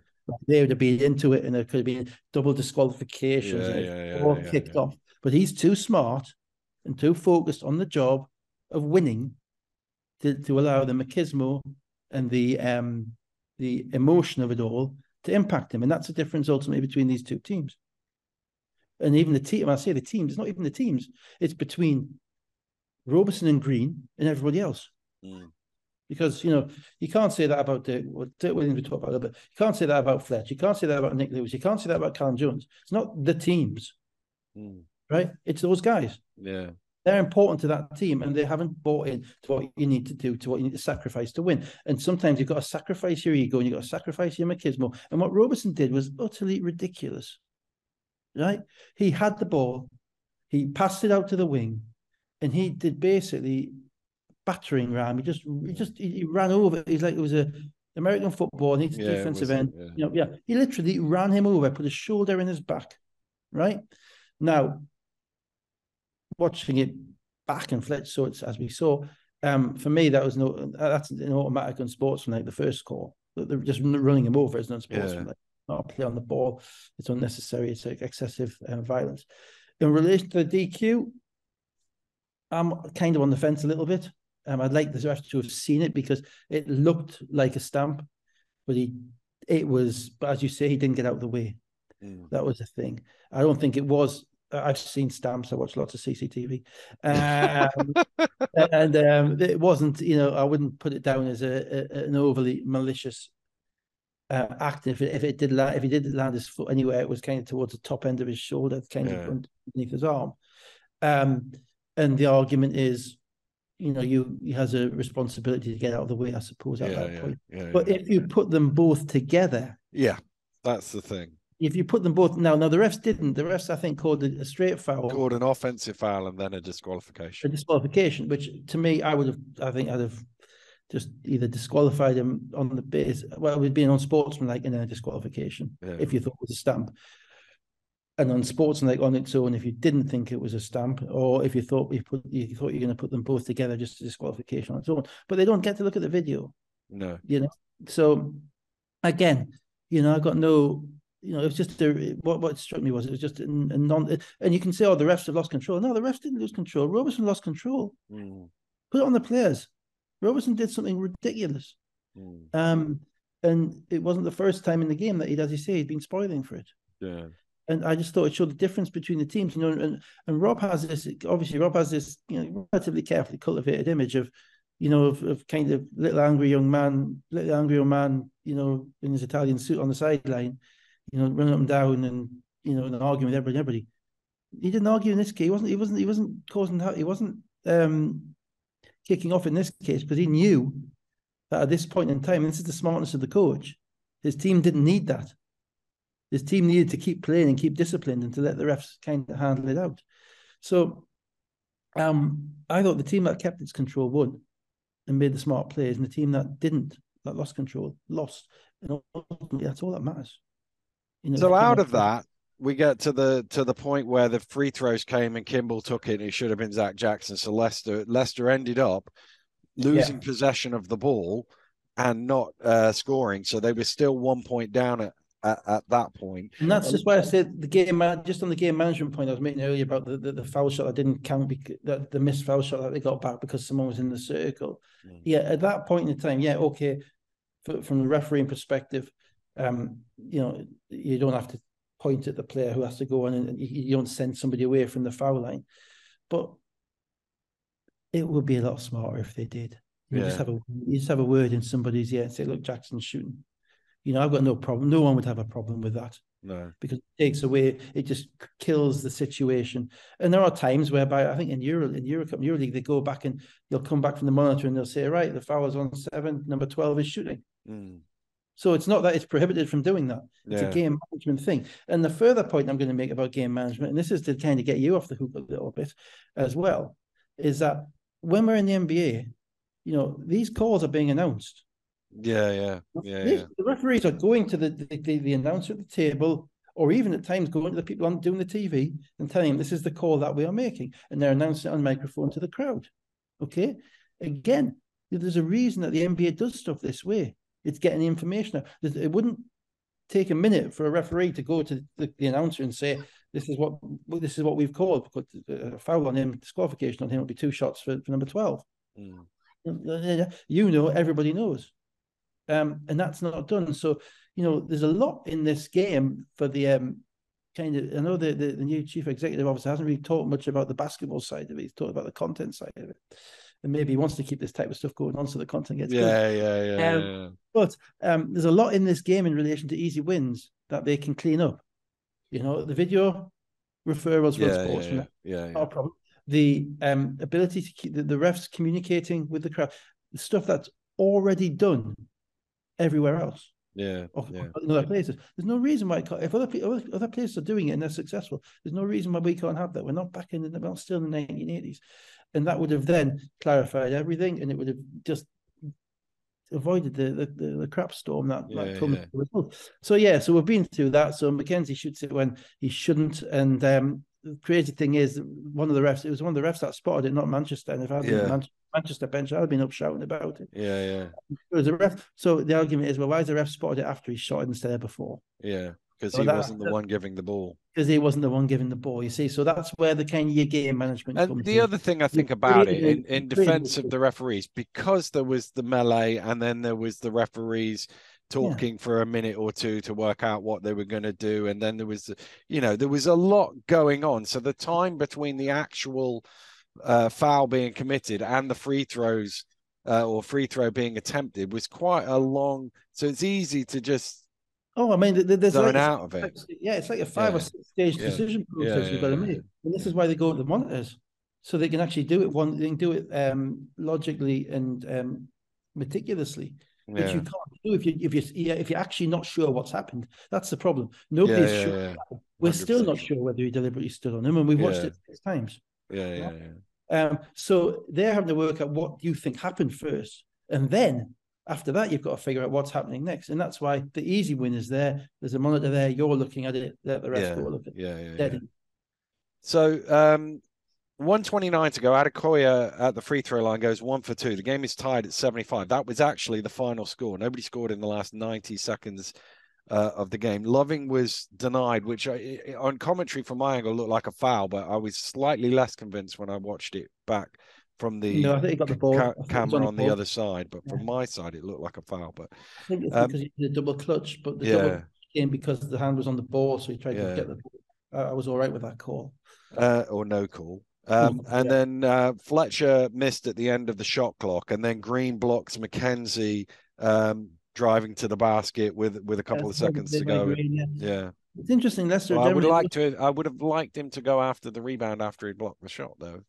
They would have been into it, and there could have been double disqualifications, Yeah, and yeah, yeah, all yeah, kicked yeah. off. But he's too smart and too focused on the job of winning to, to allow the machismo and the um the emotion of it all to impact him, and that's the difference ultimately between these two teams. And even the team, I say the teams, it's not even the teams; it's between Roberson and Green and everybody else Mm, because you know you can't say that about Dirk, well, Dirk Williams we talked about it, but you can't say that about Fletch. You can't say that about Nick Lewis. You can't say that about Callum Jones. It's not the teams, mm. right? It's those guys. yeah, They're important to that team, and they haven't bought in to what you need to do, to what you need to sacrifice to win. And sometimes you've got to sacrifice your ego, and you've got to sacrifice your machismo. And what Robertson did was utterly ridiculous, right? He had the ball, he passed it out to the wing, and he did basically battering ram. He just, he just, he ran over. He's like it was a American football. And he's Yeah, defensive end. yeah. You know, yeah. He literally ran him over, put his shoulder in his back. Right now, watching it back and Fletch so it's as we saw. Um, for me, that was no, that's an automatic on sports from like the first call. They're just running him over is Yeah. Not play on the ball. It's unnecessary. It's like excessive um, violence. In relation to the DQ, I'm kind of on the fence a little bit. Um, I'd like the ref to have seen it because it looked like a stamp, but he, it was. But as you say, he didn't get out of the way. Mm. That was the thing. I don't think it was. I've seen stamps. I watch lots of CCTV, um, and um, it wasn't. You know, I wouldn't put it down as a, a an overly malicious uh, act. If it, if it did land, if he did land his foot anywhere, it was kind of towards the top end of his shoulder, kind Yeah. of underneath his arm. Um, and the argument is, you know, you he has a responsibility to get out of the way. I suppose at yeah, that yeah, point. But if you put them both together, yeah, that's the thing. if you put them both now, now the refs didn't. The refs, I think, called a, a straight foul, Called an offensive foul and then a disqualification. a disqualification, which to me, I would have, I think, I'd have just either disqualified him on the base. Well, we'd be an unsportsmanlike then a disqualification Yeah. if you thought it was a stamp. And on unsportsmanlike on its own if you didn't think it was a stamp, or if you thought you put you thought you're going to put them both together, just a disqualification on its own. But they don't get to look at the video. No. you know. So again, you know, I got no, you know, it was just a, what what struck me was it was just a, a non, and you can say, oh, the refs have lost control. No, the refs didn't lose control. Robertson lost control. Mm, Put it on the players. Robertson did something ridiculous. mm, Um, and it wasn't the first time in the game that he'd, as you say, he'd been spoiling for it. yeah. And I just thought it showed the difference between the teams, you know. And and Rob has this obviously Rob has this you know relatively carefully cultivated image of, you know, of, of kind of little angry young man, little angry young man, you know, in his Italian suit on the sideline, you know, running up and down and you know, and arguing with everybody. everybody. He didn't argue in this case. He wasn't. He wasn't. He wasn't causing. He wasn't um, kicking off in this case because he knew that at this point in time, this is the smartness of the coach. His team didn't need that. His team needed to keep playing and keep disciplined and to let the refs kind of handle it out. So um, I thought the team that kept its control won and made the smart plays, and the team that didn't, that lost control, lost. And ultimately, that's all that matters. You know, if So you out of that, we get to the to the point where the free throws came and Kimball took it. And it should have been Zach Jackson. So Leicester Leicester ended up losing possession of the ball and not uh, scoring. So they were still one point down at, at, at that point. And that's just why I said the game just on the game management point I was making earlier about the, the, the foul shot that didn't count because the, the missed foul shot that they got back because someone was in the circle. Mm. Yeah, at that point in time, yeah, okay. From the refereeing perspective, um, you know, you don't have to point at the player who has to go on and you, you don't send somebody away from the foul line. But it would be a lot smarter if they did. You Yeah. just have a you just have a word in somebody's ear and say, look, Jackson's shooting. You know, I've got no problem. No one would have a problem with that No. because it takes away, it just kills the situation. And there are times whereby I think in Euro in Eurocup, EuroLeague, they go back and they'll come back from the monitor and they'll say, right, the foul is on seven, number twelve is shooting. Mm. So it's not that it's prohibited from doing that. It's Yeah. a game management thing. And the further point I'm going to make about game management, and this is to kind of get you off the hook a little bit as well, is that when we're in the NBA, you know, these calls are being announced. Yeah, yeah, yeah, These- yeah. The referees are going to the, the, the, the announcer at the table, or even at times going to the people on doing the TV and telling them this is the call that we are making. And they're announcing it on microphone to the crowd. Okay. Again, there's a reason that the NBA does stuff this way. It's getting the information out. It wouldn't take a minute for a referee to go to the, the announcer and say, this is what this is what we've called. Because a foul on him, disqualification on him would be two shots for, for number 12 Mm. you know, everybody knows. Um, and that's not done. So, you know, there's a lot in this game for the um kind of I know the, the, the new chief executive officer hasn't really talked much about the basketball side of it. He's talked about the content side of it. And maybe he wants to keep this type of stuff going on so the content gets good. Yeah, yeah, yeah, Um, yeah. But um, there's a lot in this game in relation to easy wins that they can clean up. You know, the video referrals for Yeah, yeah, sports, yeah, yeah, not a problem. The um, ability to keep the, the refs communicating with the crowd, the stuff that's already done everywhere else yeah, or yeah. in other places. There's no reason why if other people other, other places are doing it and they're successful, there's no reason why we can't have that. We're not back in the we're not still in the 1980s, and that would have then clarified everything, and it would have just avoided the the, the, the crap storm that, Yeah, that comes yeah. So yeah, so we've been through that. So Mackenzie shoots it when he shouldn't, and um, the crazy thing is, one of the refs, it was one of the refs that spotted it, not Manchester. And if I had Yeah. at Man- Manchester bench, I'd have been up shouting about it. Yeah, yeah, It was a ref. So the argument is, well, why is the ref spotted it after he shot it instead of before? yeah. Because So he that- wasn't the one giving the ball. Because he wasn't the one giving the ball. You see, so that's where the kind of your game management And comes the in. other thing I think about it, in, in defense of the referees, because there was the melee and then there was the referees talking for a minute or two to work out what they were going to do. And then there was, you know, there was a lot going on. So the time between the actual uh, foul being committed and the free throws uh, or free throw being attempted was quite a long. So it's easy to just Oh, I mean, th- th- there's like, out of it. yeah, it's like a five Yeah. or six stage Yeah. decision Yeah, process you've got to make, yeah. and this is why they go to the monitors, so they can actually do it one, they can do it um, logically and um, meticulously. yeah. which you can't do if you if you if you're actually not sure what's happened. That's the problem. Nobody's yeah, sure. We're still not sure whether he deliberately stood on him, and we've watched it six times. Yeah, yeah, yeah. Um, so they're having to work out what you think happened first, and then after that, you've got to figure out what's happening next, and that's why the easy win is there. There's a monitor there. You're looking at it. Let the rest yeah, go look at. Yeah, yeah, yeah. So, um, 129 to go. Adekoya at the free throw line goes one for two. The game is tied at 75. That was actually the final score. Nobody scored in the last 90 seconds uh, of the game. Loving was denied, which I, on commentary from my angle looked like a foul, but I was slightly less convinced when I watched it back from the, no, I think he got the ball. Ca- camera on, the, the other side. But yeah. from my side, it looked like a foul. But I think it's um, because he did a double clutch, but the yeah. double came because the hand was on the ball, so he tried yeah. to get the ball. I was all right with that call. Uh, or no call. Um, and yeah. then uh, Fletcher missed at the end of the shot clock, and then Green blocks McKenzie um, driving to the basket with with a couple of seconds to go. Green, yeah. yeah. it's interesting. Leicester. Well, I would like to. I would have liked him to go after the rebound after he blocked the shot, though.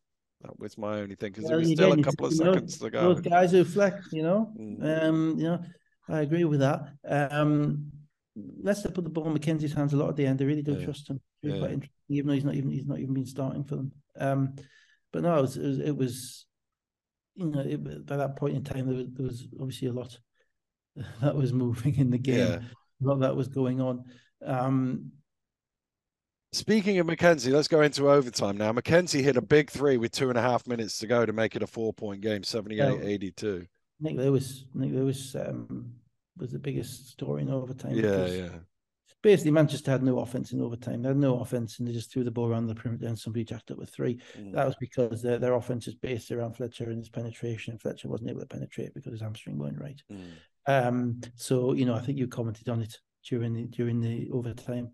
That was my only thing because there was still a couple of seconds know, to go. Those guys who flex, you know, mm. um, you know, I agree with that. Um, Leicester put the ball in McKenzie's hands a lot at the end. They really do yeah. trust him. Really yeah. quite interesting, even though he's not even he's not even been starting for them. Um, but no, it was, it was, it was you know, it, by that point in time, there was, there was, obviously a lot that was moving in the game. Yeah. A lot that was going on. Um, Speaking of McKenzie, let's go into overtime now. McKenzie hit a big three with two and a half minutes to go to make it a four point game, 78 82. Nick Lewis, Nick Lewis um, was the biggest story in overtime. Yeah, yeah. Basically, Manchester had no offense in overtime. They had no offense, and they just threw the ball around the perimeter, and somebody jacked up with three. Mm. That was because their, their offense is based around Fletcher and his penetration. Fletcher wasn't able to penetrate because his hamstring weren't right. Mm. Um, so you know, I think you commented on it during the during the overtime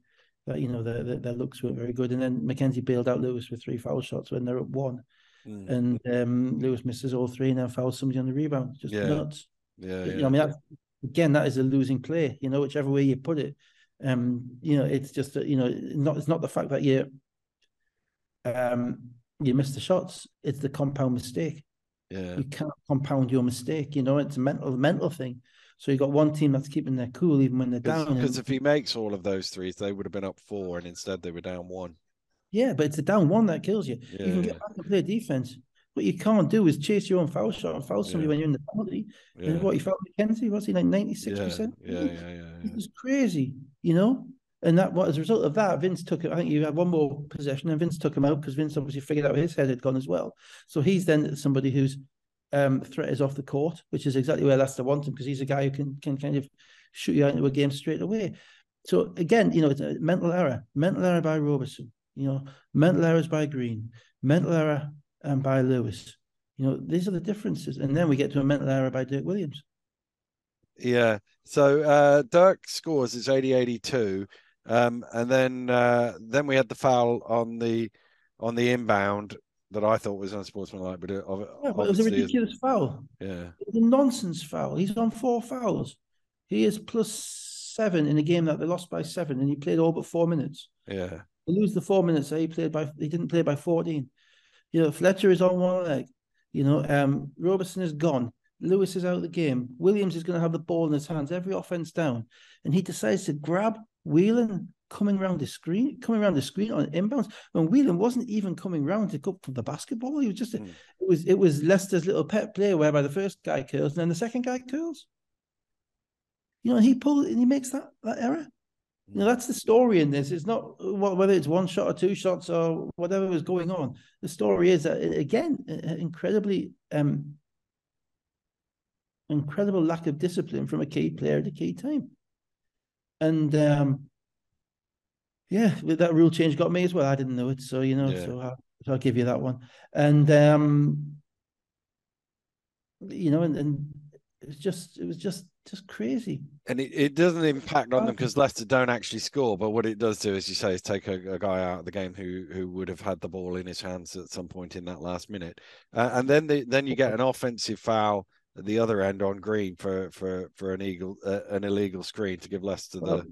that you know their, their looks weren't very good. And then McKenzie bailed out Lewis with three foul shots when they're at one, mm. and um, Lewis misses all three and then fouls somebody on the rebound. Just yeah. nuts. Yeah, you know, I mean, that, again, that is a losing play. You know, whichever way you put it, um, you know, it's just that you know, not it's not the fact that you um you miss the shots; it's the compound mistake. Yeah, you can't compound your mistake. You know, it's a mental mental thing. So you've got one team that's keeping their cool even when they're down. Because if he makes all of those threes, they would have been up four, and instead they were down one. Yeah, but it's a down one that kills you. Yeah, you can get back and play defense. What you can't do is chase your own foul shot and foul somebody yeah. when you're in the penalty. Yeah. And what he felt McKenzie was he like ninety six percent? Yeah, yeah, yeah. It was crazy, you know. And that, what as a result of that, Vince took it. I think you had one more possession, and Vince took him out because Vince obviously figured out his head had gone as well. So he's then somebody who's um, threat is off the court, which is exactly where Leicester want him because he's a guy who can can kind of shoot you out into a game straight away. So again, you know, it's a mental error, mental error by Robertson, you know, mental errors by Green, mental error um, by Lewis. You know, these are the differences, and then we get to a mental error by Dirk Williams. Yeah. So uh, Dirk scores it's 80-82. Um, and then uh, then we had the foul on the on the inbound that I thought was unsportsmanlike, but it, yeah, but it was a ridiculous foul. Yeah, it was a nonsense foul. He's on four fouls. He is plus seven in a game that they lost by seven, and he played all but four minutes. Yeah, they lose the four minutes. He played by he didn't play by fourteen. You know, Fletcher is on one leg. You know, um, Robertson is gone. Lewis is out of the game. Williams is going to have the ball in his hands every offense down, and he decides to grab Whelan coming around the screen, coming around the screen on inbounds when Whelan wasn't even coming around to go for the basketball. He was just mm. it was it was Leicester's little pet play whereby the first guy curls and then the second guy curls. You know, he pulled and he makes that that error. You know, hmm. that's the story in this. It's not whether it's one shot or two shots or whatever was going on. The story is that again, incredibly um incredible lack of discipline from a key player at a key time. And um yeah, that rule change got me as well. I didn't know it, so you know, yeah. so, I'll, so I'll give you that one. And um, you know, and, and it's just it was just just crazy. And it, it doesn't impact on them because Leicester don't actually score. But what it does do, as you say, is take a, a, guy out of the game who who would have had the ball in his hands at some point in that last minute. Uh, and then the, then you get an offensive foul at the other end on Green for for for an eagle uh, an illegal screen to give Leicester the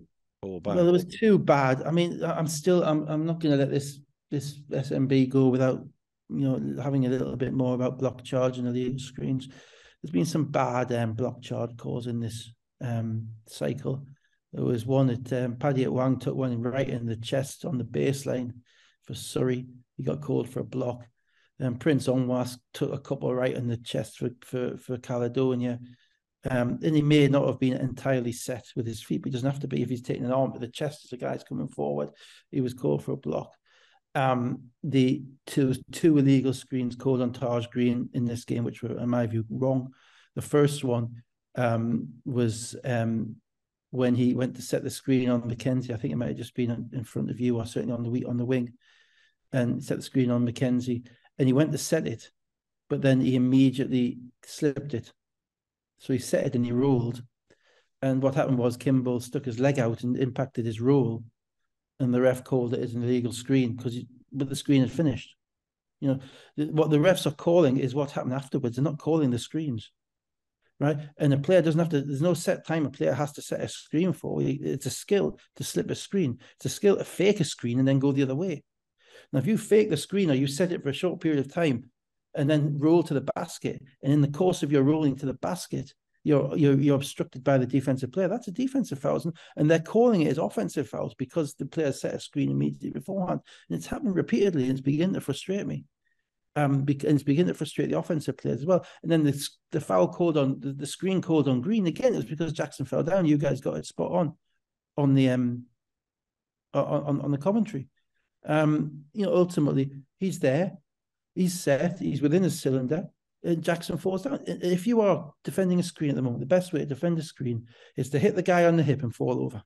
well, there was two bad. I mean, I'm still. I'm. I'm not going to let this this SMB go without you know having a little bit more about block charge and illegal screens. there's been some bad um, block charge calls in this um, cycle. There was one at um, Paddy at Wang took one right in the chest on the baseline for Surrey. He got called for a block. And Prince Onwas took a couple right in the chest for for, for Caledonia. Um, and he may not have been entirely set with his feet, but he doesn't have to be if he's taking an arm to the chest as the guy's coming forward. He was called for a block. Um, the two two illegal screens called on Taj Green in this game, which were, in my view, wrong. The first one um, was um, when he went to set the screen on McKenzie. I think it might have just been in front of you, or certainly on the on the wing, and set the screen on McKenzie. And he went to set it, but then he immediately slipped it. So he set it and he rolled. And what happened was Kimble stuck his leg out and impacted his roll, and the ref called it as an illegal screen because but the screen had finished. You know what the refs are calling is what happened afterwards. They're not calling the screens right? And a player doesn't have to, there's no set time a player has to set a screen for. It's a skill to slip a screen. It's a skill to fake a screen and then go the other way. Now, if you fake the screen or you set it for a short period of time and then roll to the basket, and in the course of your rolling to the basket, you're you're you're obstructed by the defensive player. That's a defensive foul, and they're calling it as offensive fouls because the player set a screen immediately beforehand. And it's happened repeatedly, and it's beginning to frustrate me um, and it's beginning to frustrate the offensive players as well. And then the, the foul called on the, the screen called on Green again. It was because Jackson fell down. You guys got it spot on on the um on on the commentary. Um, you know, ultimately he's there, he's set, he's within his cylinder, and Jackson falls down. If you are defending a screen at the moment, the best way to defend a screen is to hit the guy on the hip and fall over.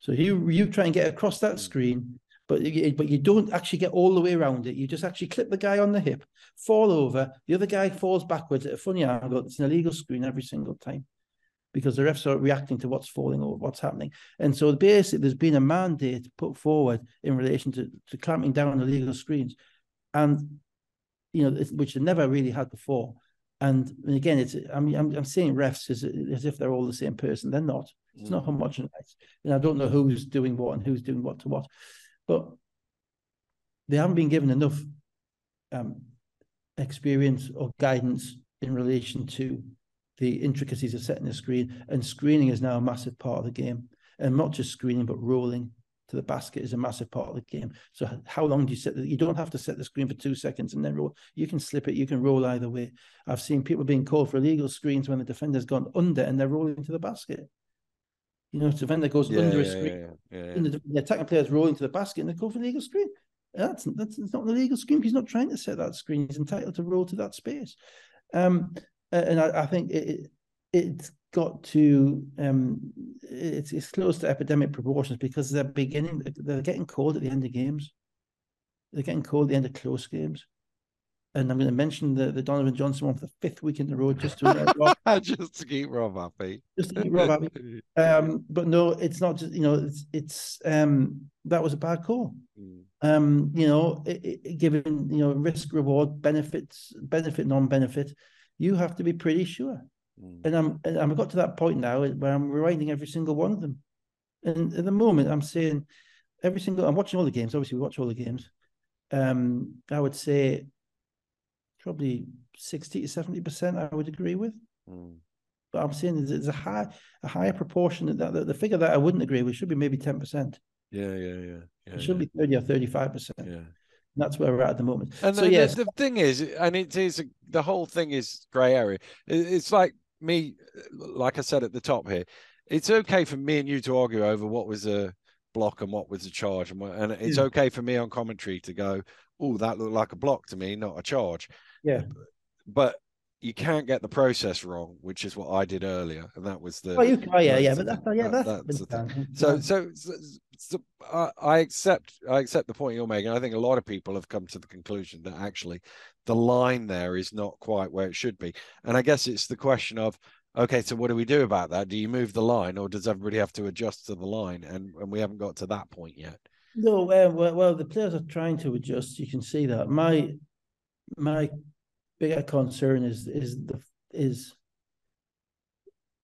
So you you try and get across that screen but you, but you don't actually get all the way around it. You just actually clip the guy on the hip, fall over. The other guy falls backwards at a funny angle. It's an illegal screen every single time because the refs are reacting to what's falling or what's happening. And so basically, there's been a mandate put forward in relation to, to clamping down on illegal screens, and you know, which they never really had before. And again, it's I'm I'm, I'm saying refs as, as if they're all the same person. They're not. It's not mm. homogenized. And I don't know who's doing what and who's doing what to what. But they haven't been given enough um, experience or guidance in relation to the intricacies of setting a screen. And screening is now a massive part of the game. And not just screening, but rolling to the basket is a massive part of the game. So how long do you set the, you don't have to set the screen for two seconds and then roll. You can slip it, you can roll either way. I've seen people being called for illegal screens when the defender's gone under and they're rolling to the basket. You know, a defender goes yeah, under yeah, a screen, yeah, and the, the, attacking player's rolling to the basket, and they go for the legal screen. That's that's it's not an illegal screen. He's not trying to set that screen. He's entitled to roll to that space. Um, and I, I think it, it's got to um, it's it's close to epidemic proportions because they're beginning they're getting called at the end of games. They're getting called at the end of close games and I'm going to mention the, the Donovan Johnson one for the fifth week in the road just to Rob, just to keep Rob happy. Just to keep Rob happy. Um, but no, it's not just you know it's it's um, that was a bad call. Mm. Um, you know, it, it, given you know risk reward benefits benefit non benefit, you have to be pretty sure. Mm. And I'm and I've got to that point now where I'm rewinding every single one of them. And at the moment, I'm saying every single. I'm watching all the games. Obviously, we watch all the games. Um, I would say probably 60 to 70 percent I would agree with. Mm. But I'm saying there's a high a higher proportion that, that the figure that I wouldn't agree with should be maybe 10 percent. Yeah, yeah, yeah. yeah it should yeah. be 30 or 35 percent. Yeah. That's where we're at at the moment. And so, the, yes. the, the thing is, and it is the whole thing is grey area. It's like me, like I said at the top here, it's okay for me and you to argue over what was a block and what was a charge, and, and it's yeah. okay for me on commentary to go, "Oh, that looked like a block to me, not a charge." Yeah. But you can't get the process wrong, which is what I did earlier, and that was the. Oh, you can, yeah, yeah, but that's yeah, that, that's the thing. So, so, so, so uh, I accept, I accept the point you're making. I think a lot of people have come to the conclusion that actually the line there is not quite where it should be, and I guess it's the question of, okay, so what do we do about that? Do you move the line, or does everybody have to adjust to the line? And and we haven't got to that point yet. No, well, well, well the players are trying to adjust. You can see that. My my bigger concern is is the is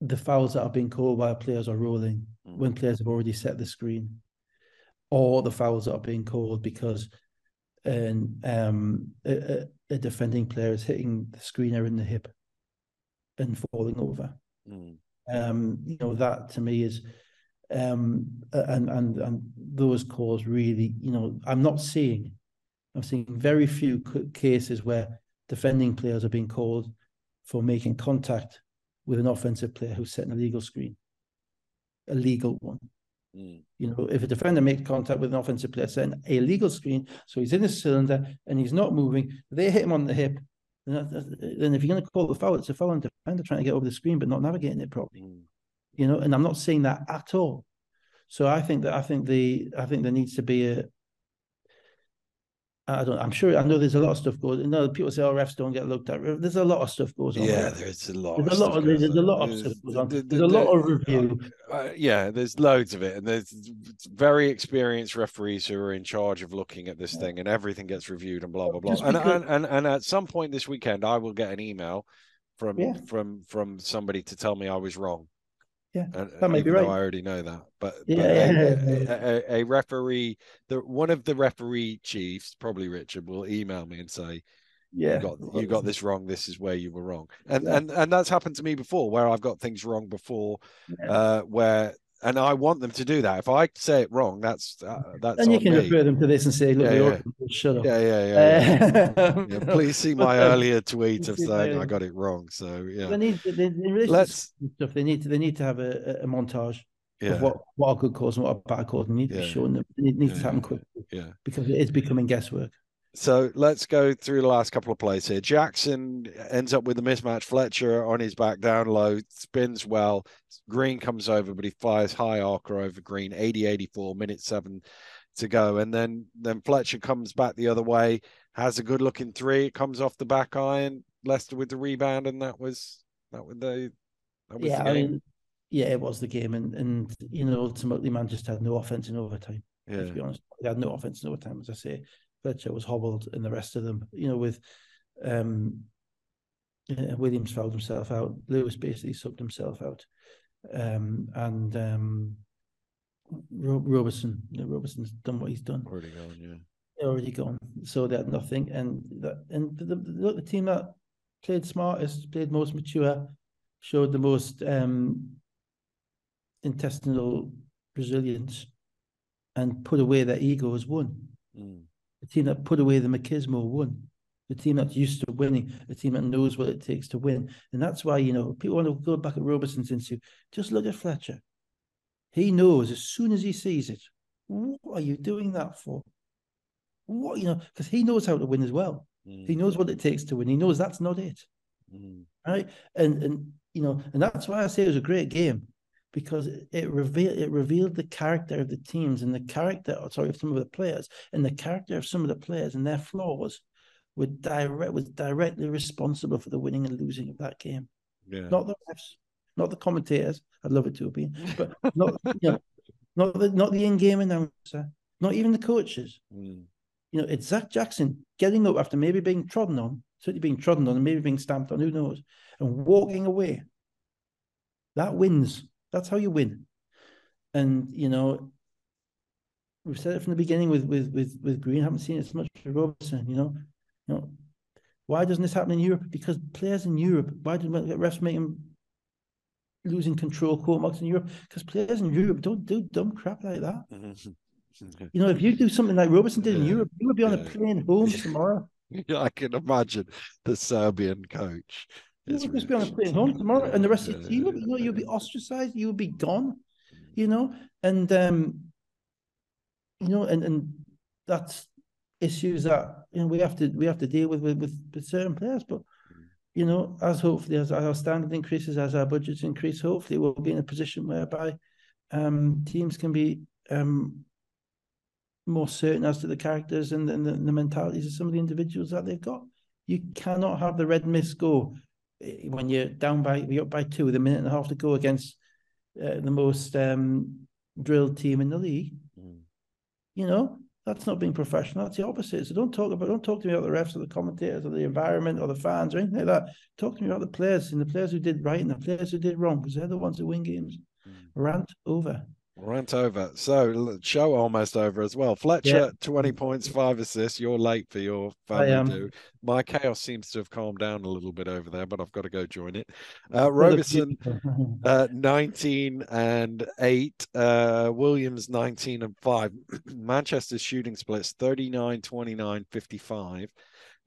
the fouls that are being called while players are rolling mm. when players have already set the screen, or the fouls that are being called because and um, a, a, defending player is hitting the screener in the hip and falling over. Mm. Um, you know that to me is, um, and and and those calls really, you know, I'm not seeing, I'm seeing very few cases where defending players are being called for making contact with an offensive player who's setting a legal screen, a legal one. Mm. You know, if a defender makes contact with an offensive player setting a legal screen, so he's in a cylinder and he's not moving, they hit him on the hip. Then if you're going to call the foul, it's a foul on the defender trying to get over the screen but not navigating it properly. Mm. You know, and I'm not saying that at all. So I think that I think the I think there needs to be a I don't. I'm sure. I know there's a lot of stuff goes. You know, people say, "Oh, refs don't get looked at." There's a lot of stuff goes on. Yeah, there's a lot. There's a lot. Of, there's, a lot of stuff goes on. There's the, the, a lot of review. Uh, uh, yeah, there's loads of it, and there's very experienced referees who are in charge of looking at this yeah. thing, and everything gets reviewed and blah blah blah. And, and, and and at some point this weekend, I will get an email from yeah. from from somebody to tell me I was wrong. Yeah, and, that may be right. I already know that, but, yeah, but a, yeah, a, a, referee, the one of the referee chiefs, probably Richard, will email me and say, "Yeah, you got you got this wrong. This is where you were wrong." And yeah. and and that's happened to me before, where I've got things wrong before, uh, where and I want them to do that. If I say it wrong, that's uh, that's. And you can me. refer them to this and say, "Look, yeah, yeah. shut up." Yeah, yeah, yeah. yeah. yeah please see my earlier tweet of saying I got it wrong. So yeah, they need they, they, let's stuff. They need to they need to have a, a montage yeah. of what what a good cause and what a bad cause. They need to be showing them. It needs to happen quickly. Yeah, because it is becoming guesswork. So let's go through the last couple of plays here. Jackson ends up with a mismatch. Fletcher on his back down low, spins well. Green comes over, but he fires high arcer over Green. 80 84, minute seven to go. And then then Fletcher comes back the other way, has a good looking three. It comes off the back iron. Leicester with the rebound, and that was that was the that was yeah, the I mean, yeah, it was the game, and and you know ultimately Manchester had no offense in overtime. Yeah. To be honest, they had no offense in overtime, as I say. Fletcher was hobbled, and the rest of them, you know, with um, uh, Williams fouled himself out. Lewis basically subbed himself out, um, and um, Ro- Robertson, you know, Robertson's done what he's done. Already gone, yeah. Already gone. So they had nothing, and that, and the, the, the team that played smartest, played most mature, showed the most um, intestinal resilience, and put away their egos won. Mm the team that put away the machismo won. The team that's used to winning, the team that knows what it takes to win. And that's why, you know, people want to go back at Robertson's into just look at Fletcher. He knows as soon as he sees it, what are you doing that for? What, you know, because he knows how to win as well. Mm. He knows what it takes to win. He knows that's not it. Mm. Right. And and you know, and that's why I say it was a great game because it revealed it revealed the character of the teams and the character sorry of some of the players and the character of some of the players and their flaws were direct was directly responsible for the winning and losing of that game. Yeah. Not the refs, not the commentators. I'd love it to have been, but not you know, not the not the in-game announcer, not even the coaches. Mm. You know, it's Zach Jackson getting up after maybe being trodden on, certainly being trodden on, and maybe being stamped on, who knows, and walking away. That wins that's how you win. And you know, we've said it from the beginning with with with with Green. I haven't seen it so much with Robertson. You know, you know, why doesn't this happen in Europe? Because players in Europe, why do refs make them losing control court marks in Europe? Because players in Europe don't do dumb crap like that. Mm-hmm. you know, if you do something like Robertson did in Europe, you would be on a plane home tomorrow. Yeah, I can imagine the Serbian coach you would just be on a plane home tomorrow, and the rest of the team, you know, you'll be ostracized, you'll be gone, you know, and um, you know, and and that's issues that you know we have to we have to deal with with, with certain players, but you know, as hopefully as our standard increases, as our budgets increase, hopefully we'll be in a position whereby um, teams can be um, more certain as to the characters and, and the, the, mentalities of some of the individuals that they've got. You cannot have the red mist go when you're down by you're up by two with a minute and a half to go against uh, the most um, drilled team in the league. Mm. You know that's not being professional. That's the opposite. So don't talk about don't talk to me about the refs or the commentators or the environment or the fans or anything like that. Talk to me about the players and the players who did right and the players who did wrong because they're the ones who win games. Mm. Rant over. Rant over. So show almost over as well. Fletcher, yeah. 20 points, five assists. You're late for your family do. My chaos seems to have calmed down a little bit over there, but I've got to go join it. Uh, Robertson, uh, 19 and 8. Uh, Williams, 19 and 5. Manchester's shooting splits 39, 29, 55.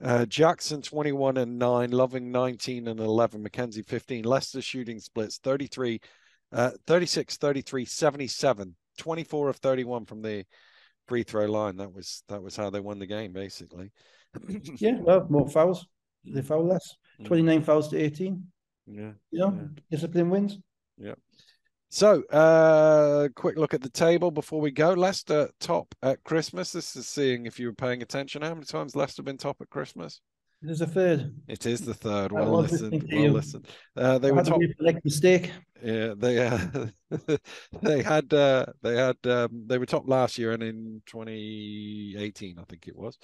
Uh, Jackson 21 and 9, Loving 19 and 11, Mackenzie 15. Leicester shooting splits 33, uh, 36, 33, 77, 24 of 31 from the free throw line. That was that was how they won the game, basically. yeah, well, more fouls. They foul less. Mm. 29 fouls to 18. Yeah. You know, yeah. discipline wins. Yeah. So, uh, quick look at the table before we go. Leicester top at Christmas. This is seeing if you were paying attention. How many times Leicester been top at Christmas? It is a third. It is the third. Well listened. Well listened. Uh, they were top. Like mistake. Yeah, they uh, they had uh, they had um, they were top last year and in 2018, I think it was.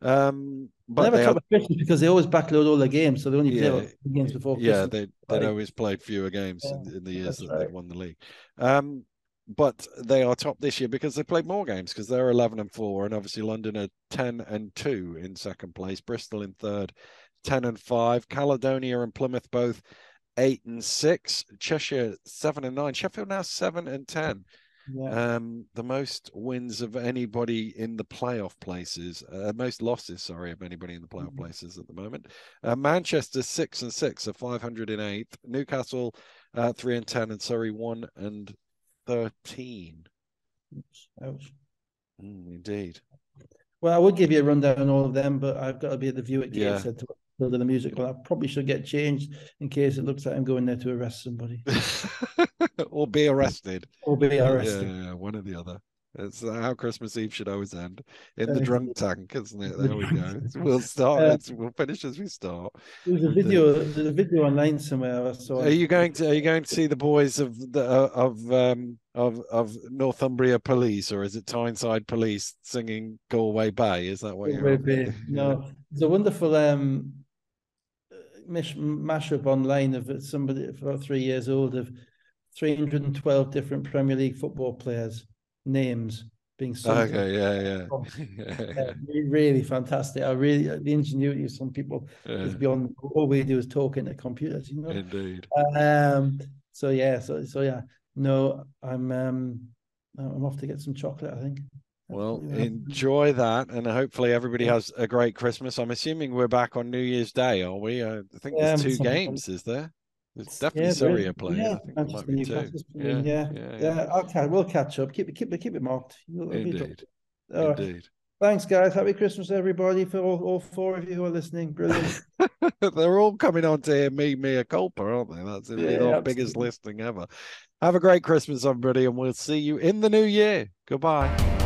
Um, but they never Christmas because they always backload all their games, so they only yeah, play games before. Christmas. Yeah, they they'd always played fewer games yeah, in, in, the years that right. they won the league. Um, but they are top this year because they played more games because they're 11 and 4 and obviously london are 10 and 2 in second place bristol in third 10 and 5 caledonia and plymouth both 8 and 6 cheshire 7 and 9 sheffield now 7 and 10 yeah. um the most wins of anybody in the playoff places uh, most losses sorry of anybody in the playoff mm-hmm. places at the moment uh, manchester 6 and 6 are 508 newcastle uh, 3 and 10 and surrey 1 and 13. Ouch. Mm, indeed. Well, I would give you a rundown on all of them, but I've got to be at the view at yeah. to build the musical. I probably should get changed in case it looks like I'm going there to arrest somebody. or be arrested. Or be arrested. Yeah, yeah, one or the other. It's how Christmas Eve should always end in the drunk tank, isn't it? There we go. We'll start. Uh, we'll finish as we start. There's a video. There's a video online somewhere. So are you going to? Are you going to see the boys of the uh, of um of of Northumbria Police, or is it Tyneside Police singing Galway Bay? Is that what Galway you're? Bay. No, it's a wonderful um mash mashup online of somebody about three years old of 312 different Premier League football players names being sung. Okay, yeah, yeah. Yeah, really fantastic. I really the ingenuity of some people yeah. is beyond all we do is talking to computers, you know. Indeed. Um so yeah, so so yeah. No, I'm um I'm off to get some chocolate, I think. Well, enjoy that, and hopefully everybody has a great Christmas. I'm assuming we're back on New Year's Day, are we? Uh, I think there's two games, is there? It's definitely yeah, Surrey playing. Yeah, I think might be too. Yeah, yeah, yeah, yeah. Okay, we'll catch up. Keep it, keep it, keep it marked. Indeed. All Indeed. Right. Thanks, guys. Happy Christmas, everybody, for all, all four of you who are listening. Brilliant. They're all coming on to hear me, Mea Culpa, aren't they? That's yeah, our biggest listening ever. Have a great Christmas, everybody, and we'll see you in the new year. Goodbye.